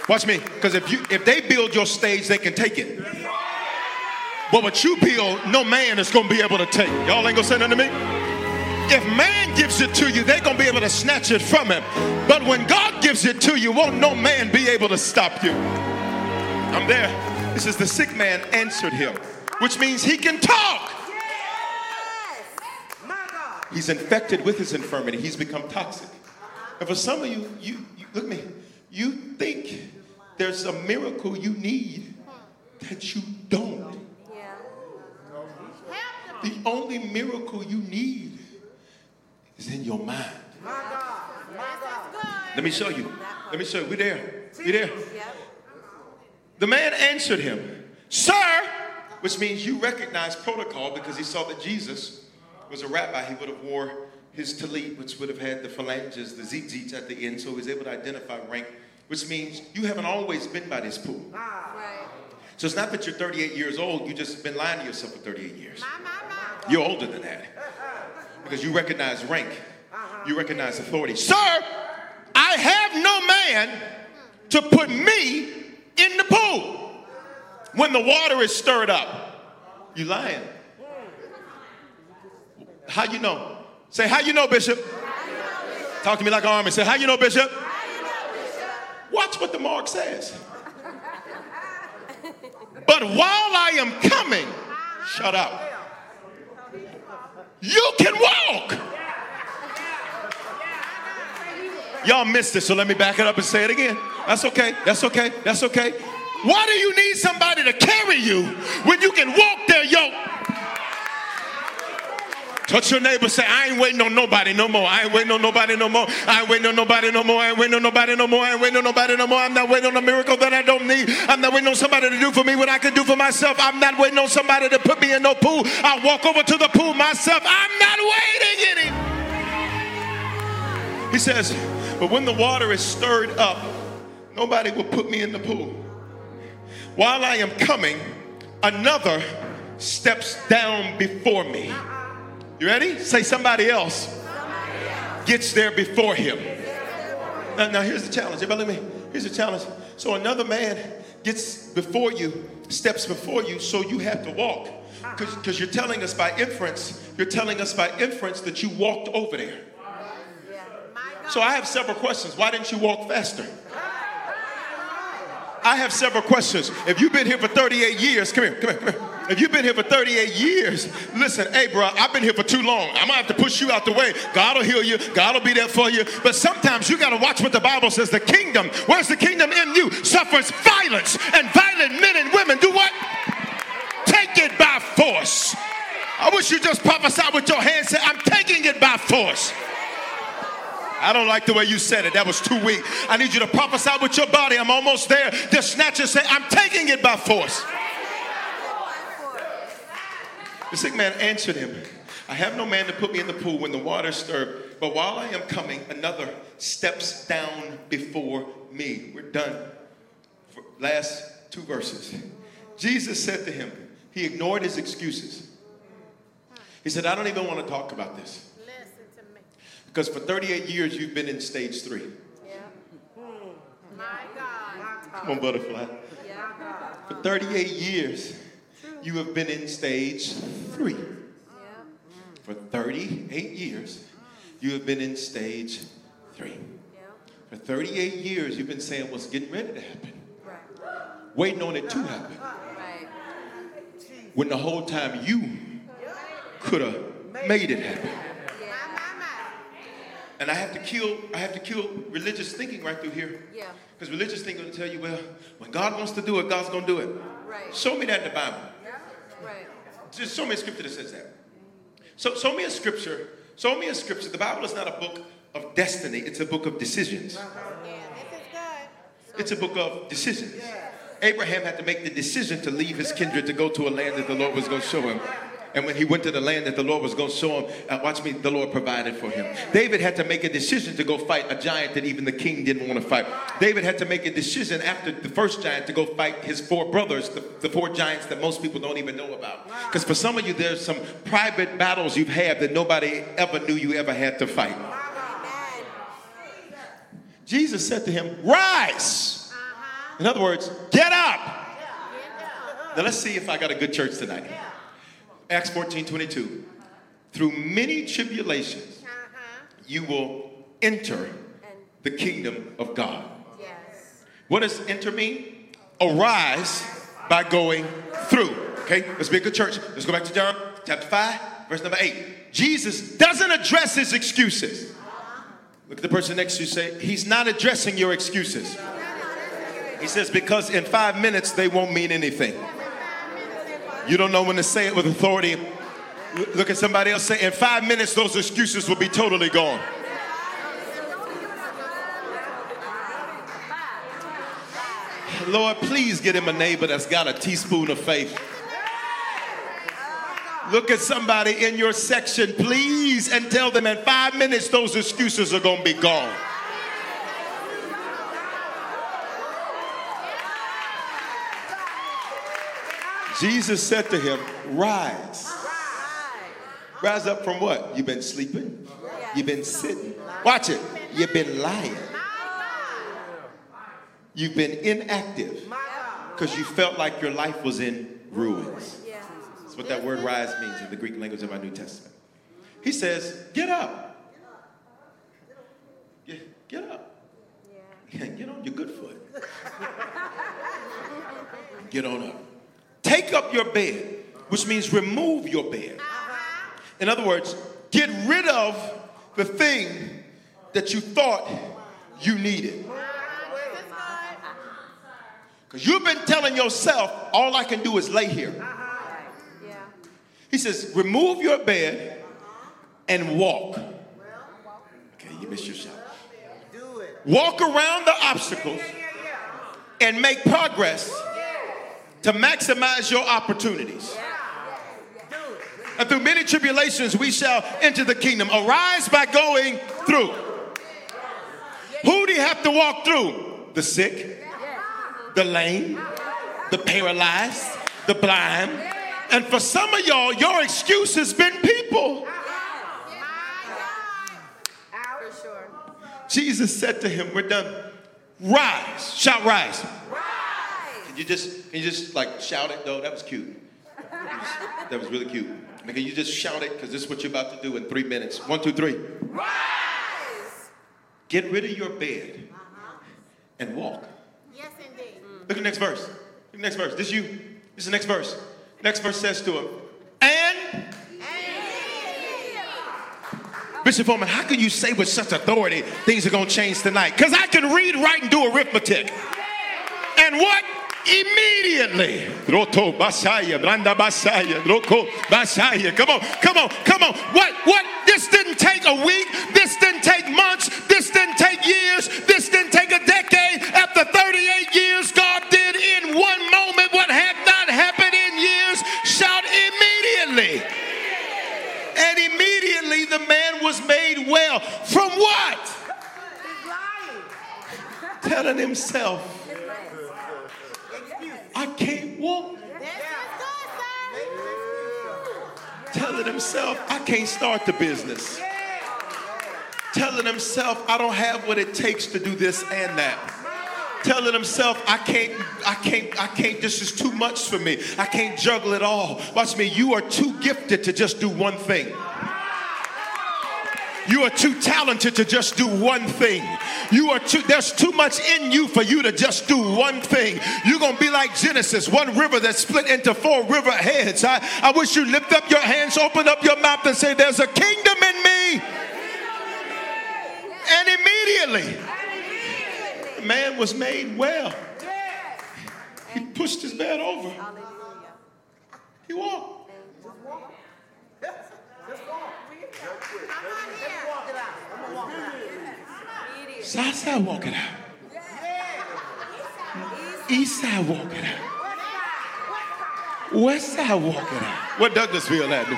watch me, because if you if they build your stage, they can take it. But what you build, no man is going to be able to take. Y'all ain't going to say nothing to me? If man gives it to you, they're going to be able to snatch it from him. But when God gives it to you, won't no man be able to stop you. I'm there. This is the sick man answered him, which means he can talk. He's infected with his infirmity. He's become toxic. And for some of you, you, you look at me, you think there's a miracle you need that you don't. The only miracle you need is in your mind. Let me show you. Let me show you. We there. We there. The man answered him, Sir, which means you recognize protocol because he saw that Jesus was a rabbi. He would have wore his talit, which would have had the phalanges, the tzitzits at the end, so he was able to identify rank, which means you haven't always been by this pool. So it's not that you're 38 years old, you just been lying to yourself for 38 years. You're older than that. Because you recognize rank, you recognize authority. Sir, I have no man to put me in the pool when the water is stirred up. You lying. How you know? Say, how you know, Bishop? Talk to me like an army. Say, how you know, Bishop? Watch what the mark says. But while I am coming, shut up. You can walk. Y'all missed it, so let me back it up and say it again. That's okay. That's okay. That's okay. Why do you need somebody to carry you when you can walk their yoke? Touch your neighbor, say, I ain't waiting on nobody no more. I ain't waiting on nobody no more. I ain't waiting on nobody no more. I ain't waiting on nobody no more. I ain't waiting on nobody no more. I'm not waiting on a miracle that I don't need. I'm not waiting on somebody to do for me what I can do for myself. I'm not waiting on somebody to put me in no pool. I'll walk over to the pool myself. I'm not waiting any. He says, but when the water is stirred up, nobody will put me in the pool. While I am coming, another steps down before me. You ready? Say somebody else gets there before him. Now, now here's the challenge. Everybody, let me. Here's the challenge. So another man gets before you, steps before you, so you have to walk. Because you're telling us by inference, you're telling us by inference that you walked over there. So I have several questions. Why didn't you walk faster? I have several questions. If you've been here for 38 years, come here, come here, come here. If you've been here for 38 years, listen, hey, bro, I've been here for too long. I'm gonna have to push you out the way. God will heal you, God will be there for you. But sometimes you gotta watch what the Bible says. The kingdom, where's the kingdom in you? Suffers violence, and violent men and women do what? Take it by force. I wish you just prophesy with your hands, say, I'm taking it by force. I don't like the way you said it. That was too weak. I need you to prophesy with your body. I'm almost there. Just snatch and say, I'm taking it by force. The sick man answered him, I have no man to put me in the pool when the water stirred, but while I am coming, another steps down before me. We're done. For last two verses. Jesus said to him, he ignored his excuses. He said, I don't even want to talk about this. Because for 38 years, you've been in stage three. Yeah. My God. Come on, butterfly. Yeah. For 38 years, you have been in stage three. For 38 years, you have been in stage three. For 38 years, you've been saying what's getting ready to happen, right. waiting on it to happen. Right. When the whole time you could have made it happen. And I have to kill, I have to kill religious thinking right through here. Yeah. Because religious thinking will tell you, well, when God wants to do it, God's gonna do it. Right. Show me that in the Bible. Just show me a scripture that says that. So show me a scripture. Show me a scripture. The Bible is not a book of destiny, it's a book of decisions. Yeah, this is good. It's a book of decisions. Abraham had to make the decision to leave his kindred to go to a land that the Lord was going to show him. And when he went to the land that the Lord was going to show him, uh, watch me, the Lord provided for him. David had to make a decision to go fight a giant that even the king didn't want to fight. David had to make a decision after the first giant to go fight his four brothers, the, the four giants that most people don't even know about. Because for some of you, there's some private battles you've had that nobody ever knew you ever had to fight. Jesus said to him, Rise. In other words, get up. Now let's see if I got a good church tonight. Acts 14 22. Through many tribulations, uh-huh. you will enter the kingdom of God. Yes. What does enter mean? Arise by going through. Okay, let's be a good church. Let's go back to John chapter 5, verse number 8. Jesus doesn't address his excuses. Look at the person next to you say, He's not addressing your excuses. He says, Because in five minutes they won't mean anything. You don't know when to say it with authority. Look at somebody else say, in five minutes, those excuses will be totally gone. Lord, please get him a neighbor that's got a teaspoon of faith. Look at somebody in your section, please, and tell them in five minutes those excuses are going to be gone. Jesus said to him, Rise. Rise up from what? You've been sleeping. You've been sitting. Watch it. You've been lying. You've been inactive because you felt like your life was in ruins. That's what that word rise means in the Greek language of our New Testament. He says, Get up. Get, get up. Get on your good foot. Get on up. Take up your bed, which means remove your bed. In other words, get rid of the thing that you thought you needed. Because you've been telling yourself, all I can do is lay here. He says, remove your bed and walk. Okay, you missed your shot. Walk around the obstacles and make progress to maximize your opportunities. And through many tribulations, we shall enter the kingdom. Arise by going through. Who do you have to walk through? The sick, the lame, the paralyzed, the blind. And for some of y'all, your excuse has been people. Jesus said to him, We're done. Rise. Shout rise. rise. You just can you just like shout it though? That was cute. That was, really cute. I mean, can you just shout it? Because this is what you're about to do in three minutes. One, two, three. Rise. Get rid of your bed uh-huh. and walk. Yes, indeed. Look at the next verse. Look at the next verse. This is you. This is the next verse. Next verse says to him, and Bishop Foreman, how can you say with such authority things are going to change tonight? Because I can read, write, and do arithmetic. And what? Immediately. Roto basaya, branda basaya, roko basaya. Come on, come on, come on. What? What? This didn't take a week. This didn't take months. This didn't take years. This didn't take a decade. After 38 years, God did in one moment what had not happened in years. Shout immediately. And immediately the man was made well. From what? Telling himself, I can't walk. Telling himself, I can't start the business. Telling himself, I don't have what it takes to do this and that telling himself, I can't, I can't, I can't, this is too much for me. I can't juggle it all. Watch me, you are too gifted to just do one thing. You are too talented to just do one thing. You are too, there's too much in you for you to just do one thing. You're going to be like Genesis, one river that split into four river heads. I, I wish you lift up your hands, open up your mouth, and say, There's a kingdom in me. And immediately, the man was made well. He pushed his bed over. He walked. South side walk it out. East side walk it out. West side walk it out. What Douglasville at?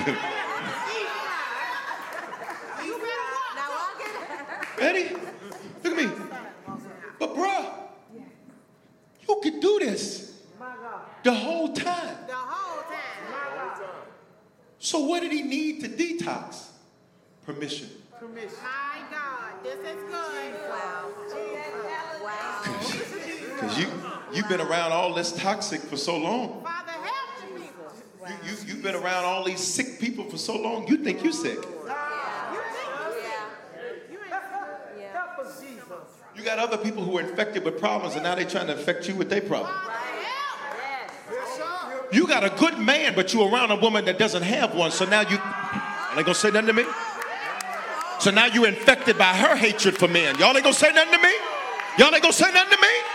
Ready? Look at me. But bruh, you could do this the whole time. The whole time. So what did he need to detox? Permission. Permission. My God, this is good. Wow. Wow. Because you, you've been around all this toxic for so long. Father, help the people. You, you, you've been around all these sick people for so long, you think you're sick. You got other people who are infected with problems and now they're trying to infect you with their problem. You got a good man, but you're around a woman that doesn't have one, so now you. Are they gonna say nothing to me? So now you're infected by her hatred for men. Y'all ain't gonna say nothing to me? Y'all ain't gonna say nothing to me?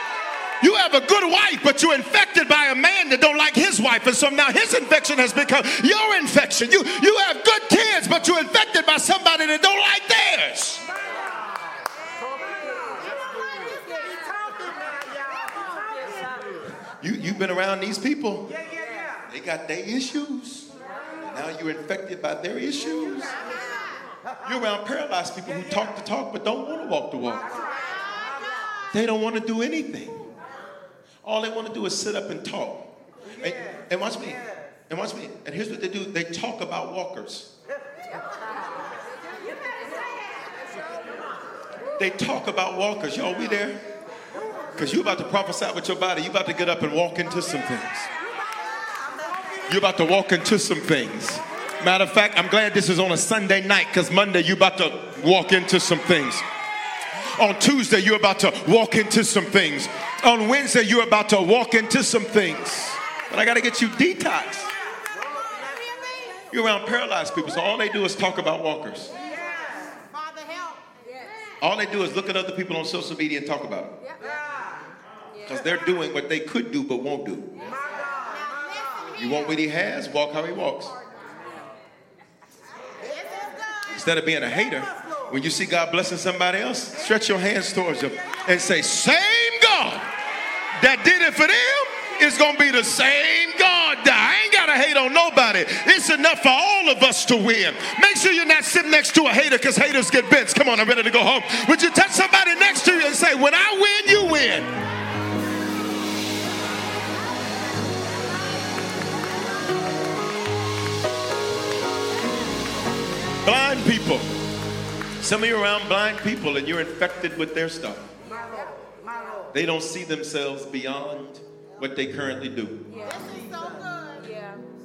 You have a good wife, but you're infected by a man that don't like his wife, and so now his infection has become your infection. You you have good kids, but you're infected by somebody that don't like theirs. You you've been around these people. They got their issues. Now you're infected by their issues. You're around paralyzed people who talk the talk but don't want to walk the walk. They don't want to do anything. All they want to do is sit up and talk. And, and watch me. And watch me. And here's what they do they talk about walkers. They talk about walkers. Y'all, we there? Because you're about to prophesy with your body. You're about to get up and walk into some things. You're about to walk into some things. Matter of fact, I'm glad this is on a Sunday night because Monday you're about to walk into some things. On Tuesday, you're about to walk into some things. On Wednesday, you're about to walk into some things. But I got to get you detox. You're around paralyzed people, so all they do is talk about walkers. All they do is look at other people on social media and talk about it. Because they're doing what they could do but won't do. You want what he has, walk how he walks. Instead of being a hater, when you see God blessing somebody else, stretch your hands towards them and say, Same God that did it for them is going to be the same God that I ain't got to hate on nobody. It's enough for all of us to win. Make sure you're not sitting next to a hater because haters get bent. Come on, I'm ready to go home. Would you touch somebody next to you and say, When I win, you win? Blind people. Some of you around blind people and you're infected with their stuff. They don't see themselves beyond what they currently do.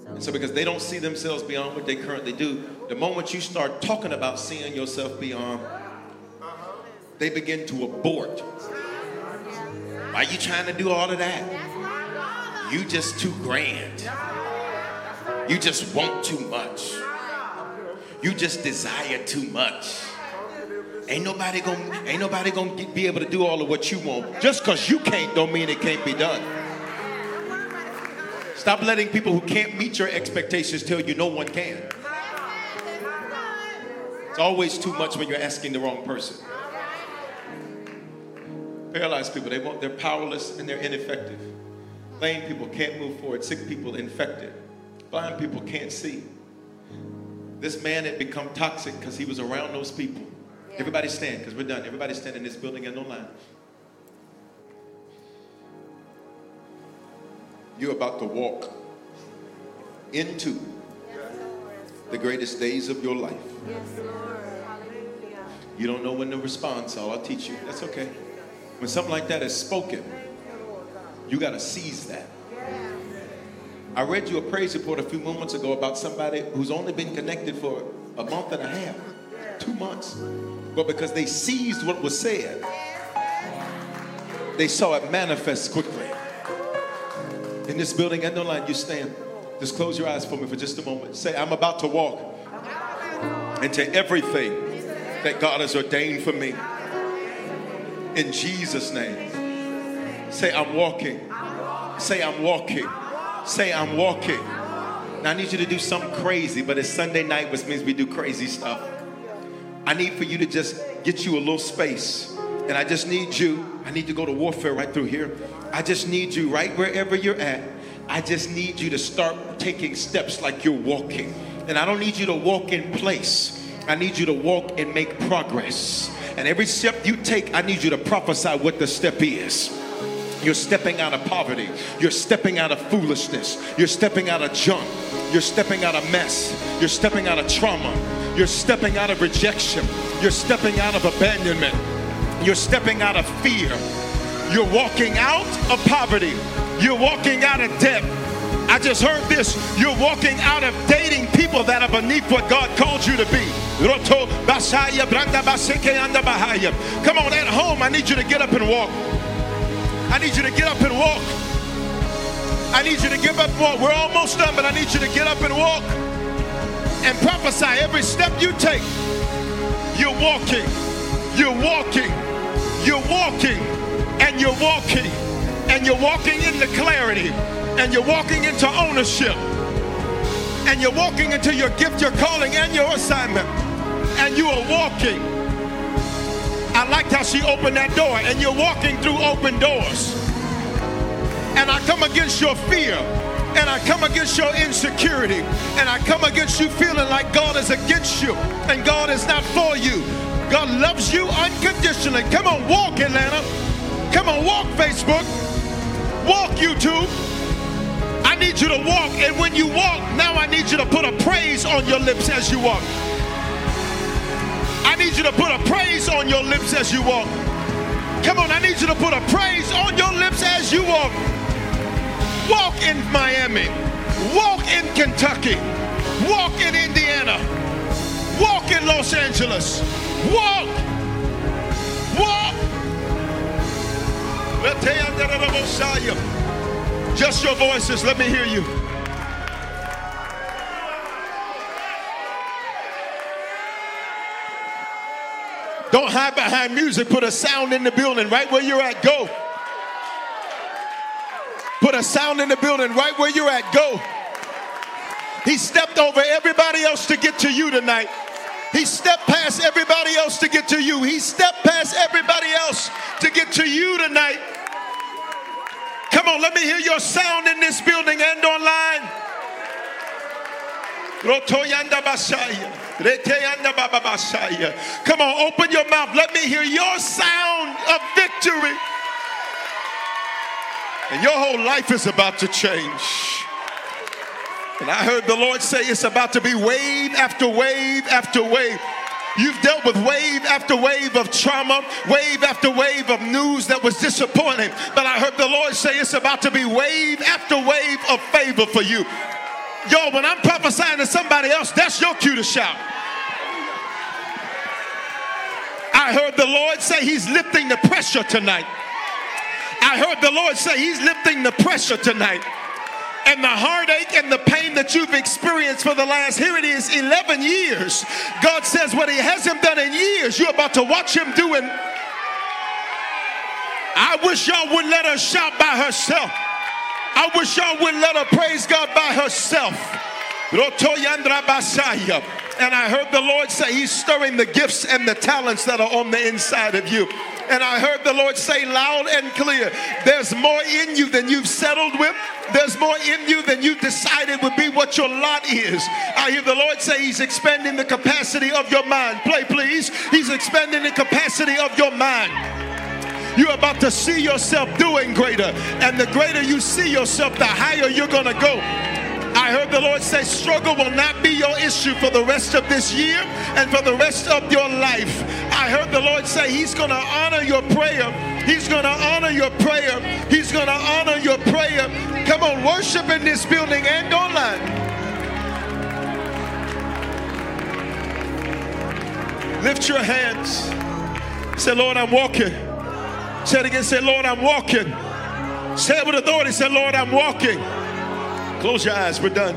And so, because they don't see themselves beyond what they currently do, the moment you start talking about seeing yourself beyond, they begin to abort. Why are you trying to do all of that? You just too grand. You just want too much. You just desire too much. Ain't nobody gonna ain't nobody gonna be able to do all of what you want. Just because you can't don't mean it can't be done. Stop letting people who can't meet your expectations tell you no one can. It's always too much when you're asking the wrong person. Paralyzed people, they want they're powerless and they're ineffective. Lame people can't move forward, sick people infected. Blind people can't see. This man had become toxic because he was around those people. Everybody stand, because we're done. Everybody stand in this building and online. You're about to walk into the greatest days of your life. You don't know when to respond, so I'll teach you. That's okay. When something like that is spoken, you got to seize that. I read you a praise report a few moments ago about somebody who's only been connected for a month and a half, two months. But because they seized what was said, they saw it manifest quickly. In this building and online, you stand. Just close your eyes for me for just a moment. Say, I'm about to walk into everything that God has ordained for me. In Jesus' name. Say, I'm walking. Say, I'm walking Say, I'm walking. Now, I need you to do something crazy, but it's Sunday night, which means we do crazy stuff. I need for you to just get you a little space. And I just need you, I need to go to warfare right through here. I just need you right wherever you're at. I just need you to start taking steps like you're walking. And I don't need you to walk in place. I need you to walk and make progress. And every step you take, I need you to prophesy what the step is. You're stepping out of poverty. You're stepping out of foolishness. You're stepping out of junk. You're stepping out of mess. You're stepping out of trauma. You're stepping out of rejection. You're stepping out of abandonment. You're stepping out of fear. You're walking out of poverty. You're walking out of debt. I just heard this. You're walking out of dating people that are beneath what God called you to be. Come on, at home, I need you to get up and walk. I need you to get up and walk. I need you to give up walk. We're almost done, but I need you to get up and walk and prophesy every step you take. You're walking, you're walking, you're walking, and you're walking, and you're walking into clarity, and you're walking into ownership, and you're walking into your gift, your calling, and your assignment, and you are walking I liked how she opened that door, and you're walking through open doors. And I come against your fear, and I come against your insecurity, and I come against you feeling like God is against you and God is not for you. God loves you unconditionally. Come on, walk, Atlanta. Come on, walk, Facebook. Walk, YouTube. I need you to walk, and when you walk, now I need you to put a praise on your lips as you walk. I need you to put a praise on your lips as you walk. Come on, I need you to put a praise on your lips as you walk. Walk in Miami. walk in Kentucky, walk in Indiana, walk in Los Angeles, walk, walk. Just your voices, let me hear you. Don't hide behind music. Put a sound in the building right where you're at. Go. Put a sound in the building right where you're at. Go. He stepped over everybody else to get to you tonight. He stepped past everybody else to get to you. He stepped past everybody else to get to you tonight. Come on, let me hear your sound in this building and online. Come on, open your mouth. Let me hear your sound of victory. And your whole life is about to change. And I heard the Lord say it's about to be wave after wave after wave. You've dealt with wave after wave of trauma, wave after wave of news that was disappointing. But I heard the Lord say it's about to be wave after wave of favor for you. Yo, when I'm prophesying to somebody else, that's your cue to shout. I heard the Lord say He's lifting the pressure tonight. I heard the Lord say He's lifting the pressure tonight. And the heartache and the pain that you've experienced for the last, here it is, 11 years. God says what He hasn't done in years, you're about to watch Him doing. I wish y'all would let her shout by herself. I wish y'all would let her praise God by herself. And I heard the Lord say He's stirring the gifts and the talents that are on the inside of you. And I heard the Lord say loud and clear there's more in you than you've settled with, there's more in you than you've decided would be what your lot is. I hear the Lord say He's expanding the capacity of your mind. Play, please. He's expanding the capacity of your mind. You're about to see yourself doing greater. And the greater you see yourself, the higher you're going to go. I heard the Lord say, struggle will not be your issue for the rest of this year and for the rest of your life. I heard the Lord say, He's going to honor your prayer. He's going to honor your prayer. He's going to honor your prayer. Come on, worship in this building and online. Lift your hands. Say, Lord, I'm walking. Say it again. Say, Lord, I'm walking. Say it with authority. Say, Lord, I'm walking. Close your eyes. We're done.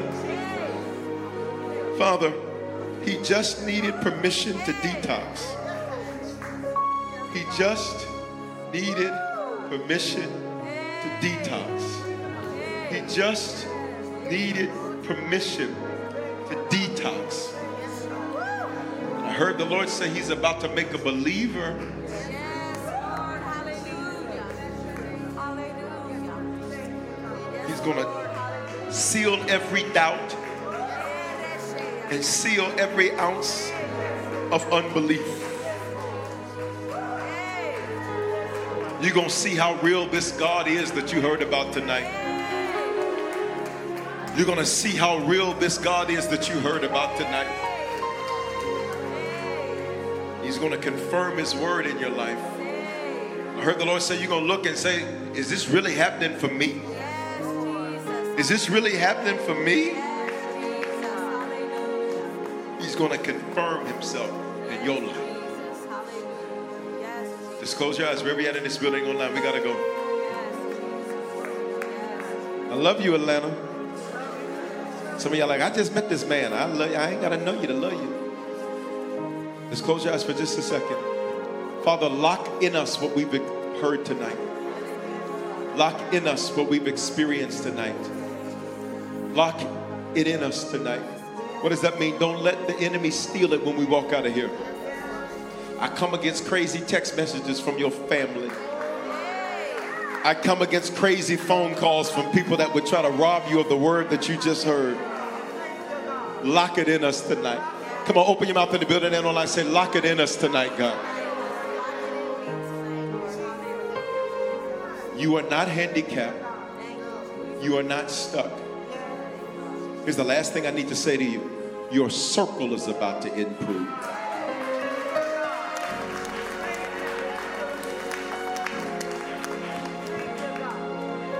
Father, he just needed permission to detox. He just needed permission to detox. He just needed permission to detox. I heard the Lord say he's about to make a believer He's going to seal every doubt and seal every ounce of unbelief. You're going to see how real this God is that you heard about tonight. You're going to see how real this God is that you heard about tonight. He's going to confirm His word in your life. I heard the Lord say, You're going to look and say, Is this really happening for me? Is this really happening for me? He's going to confirm himself in your life. Just close your eyes. Wherever you're in this building online, we got to go. I love you, Atlanta. Some of y'all like, I just met this man. I love you. I ain't got to know you to love you. Just close your eyes for just a second. Father, lock in us what we've heard tonight. Lock in us what we've experienced tonight. Lock it in us tonight. What does that mean? Don't let the enemy steal it when we walk out of here. I come against crazy text messages from your family. I come against crazy phone calls from people that would try to rob you of the word that you just heard. Lock it in us tonight. Come on, open your mouth in the building and online. Say, lock it in us tonight, God. You are not handicapped. You are not stuck. Here's the last thing I need to say to you your circle is about to improve.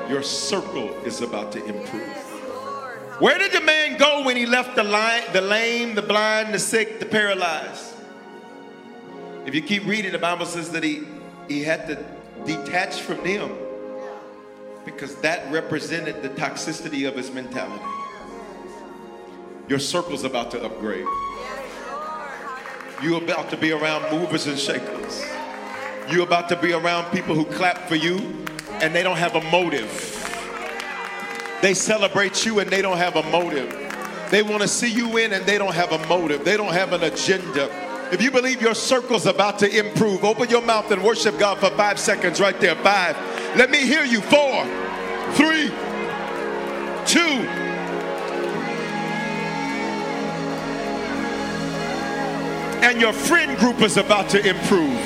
Your circle is about to improve. Where did the man go when he left the, li- the lame, the blind, the sick, the paralyzed? If you keep reading, the Bible says that he, he had to detach from them because that represented the toxicity of his mentality. Your circle's about to upgrade. You're about to be around movers and shakers. You're about to be around people who clap for you and they don't have a motive. They celebrate you and they don't have a motive. They want to see you in and they don't have a motive. They don't have an agenda. If you believe your circle's about to improve, open your mouth and worship God for five seconds right there. Five. Let me hear you. Four, three, two. And your friend group is about to improve.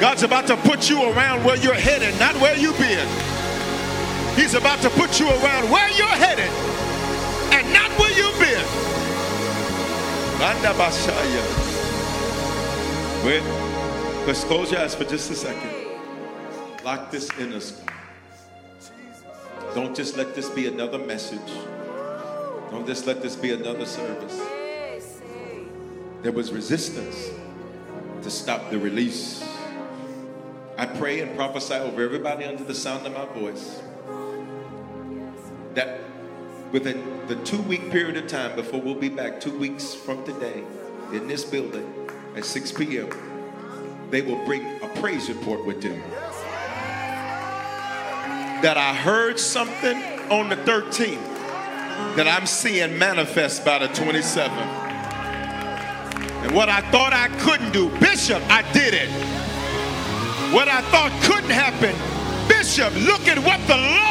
God's about to put you around where you're headed, not where you've been. He's about to put you around where you're headed and not where you've been. Wait, let's close your eyes for just a second. Lock this in us. Don't just let this be another message. Don't just let this be another service. There was resistance to stop the release. I pray and prophesy over everybody under the sound of my voice that within the two week period of time before we'll be back, two weeks from today, in this building at 6 p.m., they will bring a praise report with them. That I heard something on the 13th that I'm seeing manifest by the 27th. And what I thought I couldn't do, Bishop, I did it. What I thought couldn't happen, Bishop, look at what the Lord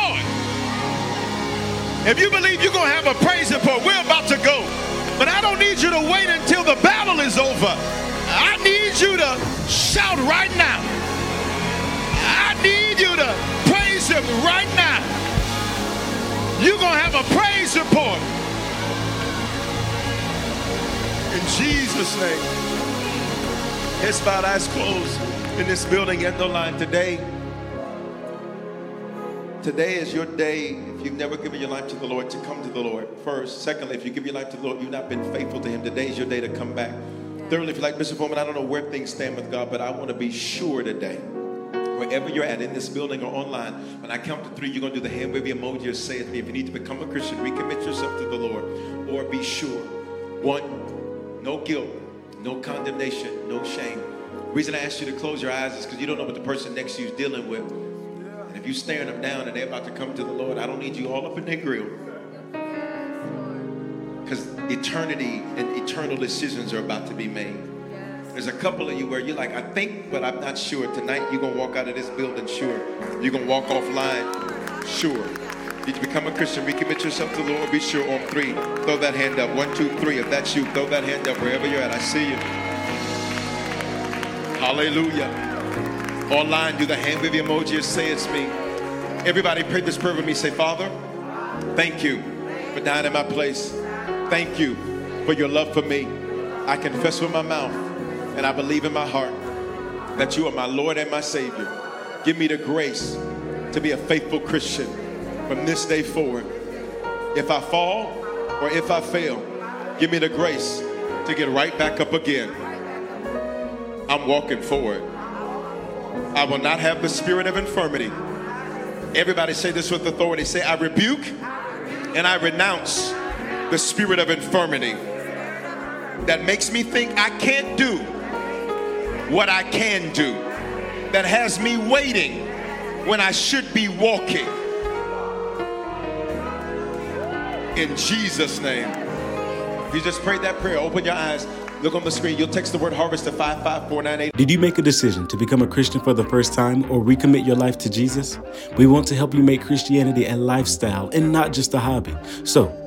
if you believe you're going to have a praise report, we're about to go. But I don't need you to wait until the battle is over. I need you to shout right now. I need you to praise him right now. You're going to have a praise report. In Jesus' name. Heads bowed, eyes closed in this building and the line today. Today is your day, if you've never given your life to the Lord, to come to the Lord first. Secondly, if you give your life to the Lord, you've not been faithful to Him, today is your day to come back. Thirdly, if you're like Bishop Foreman, I don't know where things stand with God, but I want to be sure today, wherever you're at, in this building or online, when I count to three, you're going to do the hand wave emoji or say it to me. If you need to become a Christian, recommit yourself to the Lord, or be sure. One, no guilt, no condemnation, no shame. The reason I asked you to close your eyes is because you don't know what the person next to you is dealing with. And if you're staring them down and they're about to come to the Lord, I don't need you all up in their grill. Because eternity and eternal decisions are about to be made. There's a couple of you where you're like, I think, but I'm not sure. Tonight, you're going to walk out of this building, sure. You're going to walk offline, sure. Did you become a Christian? Recommit yourself to the Lord. Be sure on three. Throw that hand up. One, two, three. If that's you, throw that hand up wherever you're at. I see you. Hallelujah. Online, do the hand wave emoji say it's me. Everybody pray this prayer with me. Say, Father, thank you for dying in my place. Thank you for your love for me. I confess with my mouth and I believe in my heart that you are my Lord and my Savior. Give me the grace to be a faithful Christian from this day forward. If I fall or if I fail, give me the grace to get right back up again. I'm walking forward. I will not have the spirit of infirmity. Everybody say this with authority. Say, I rebuke and I renounce the spirit of infirmity that makes me think I can't do what I can do, that has me waiting when I should be walking. In Jesus' name. If you just prayed that prayer, open your eyes. Look on the screen. You'll text the word harvest to 55498. Did you make a decision to become a Christian for the first time or recommit your life to Jesus? We want to help you make Christianity a lifestyle and not just a hobby. So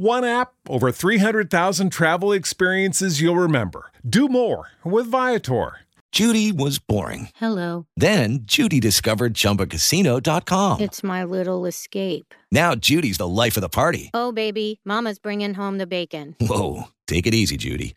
One app, over 300,000 travel experiences you'll remember. Do more with Viator. Judy was boring. Hello. Then Judy discovered ChumbaCasino.com. It's my little escape. Now Judy's the life of the party. Oh, baby, Mama's bringing home the bacon. Whoa, take it easy, Judy.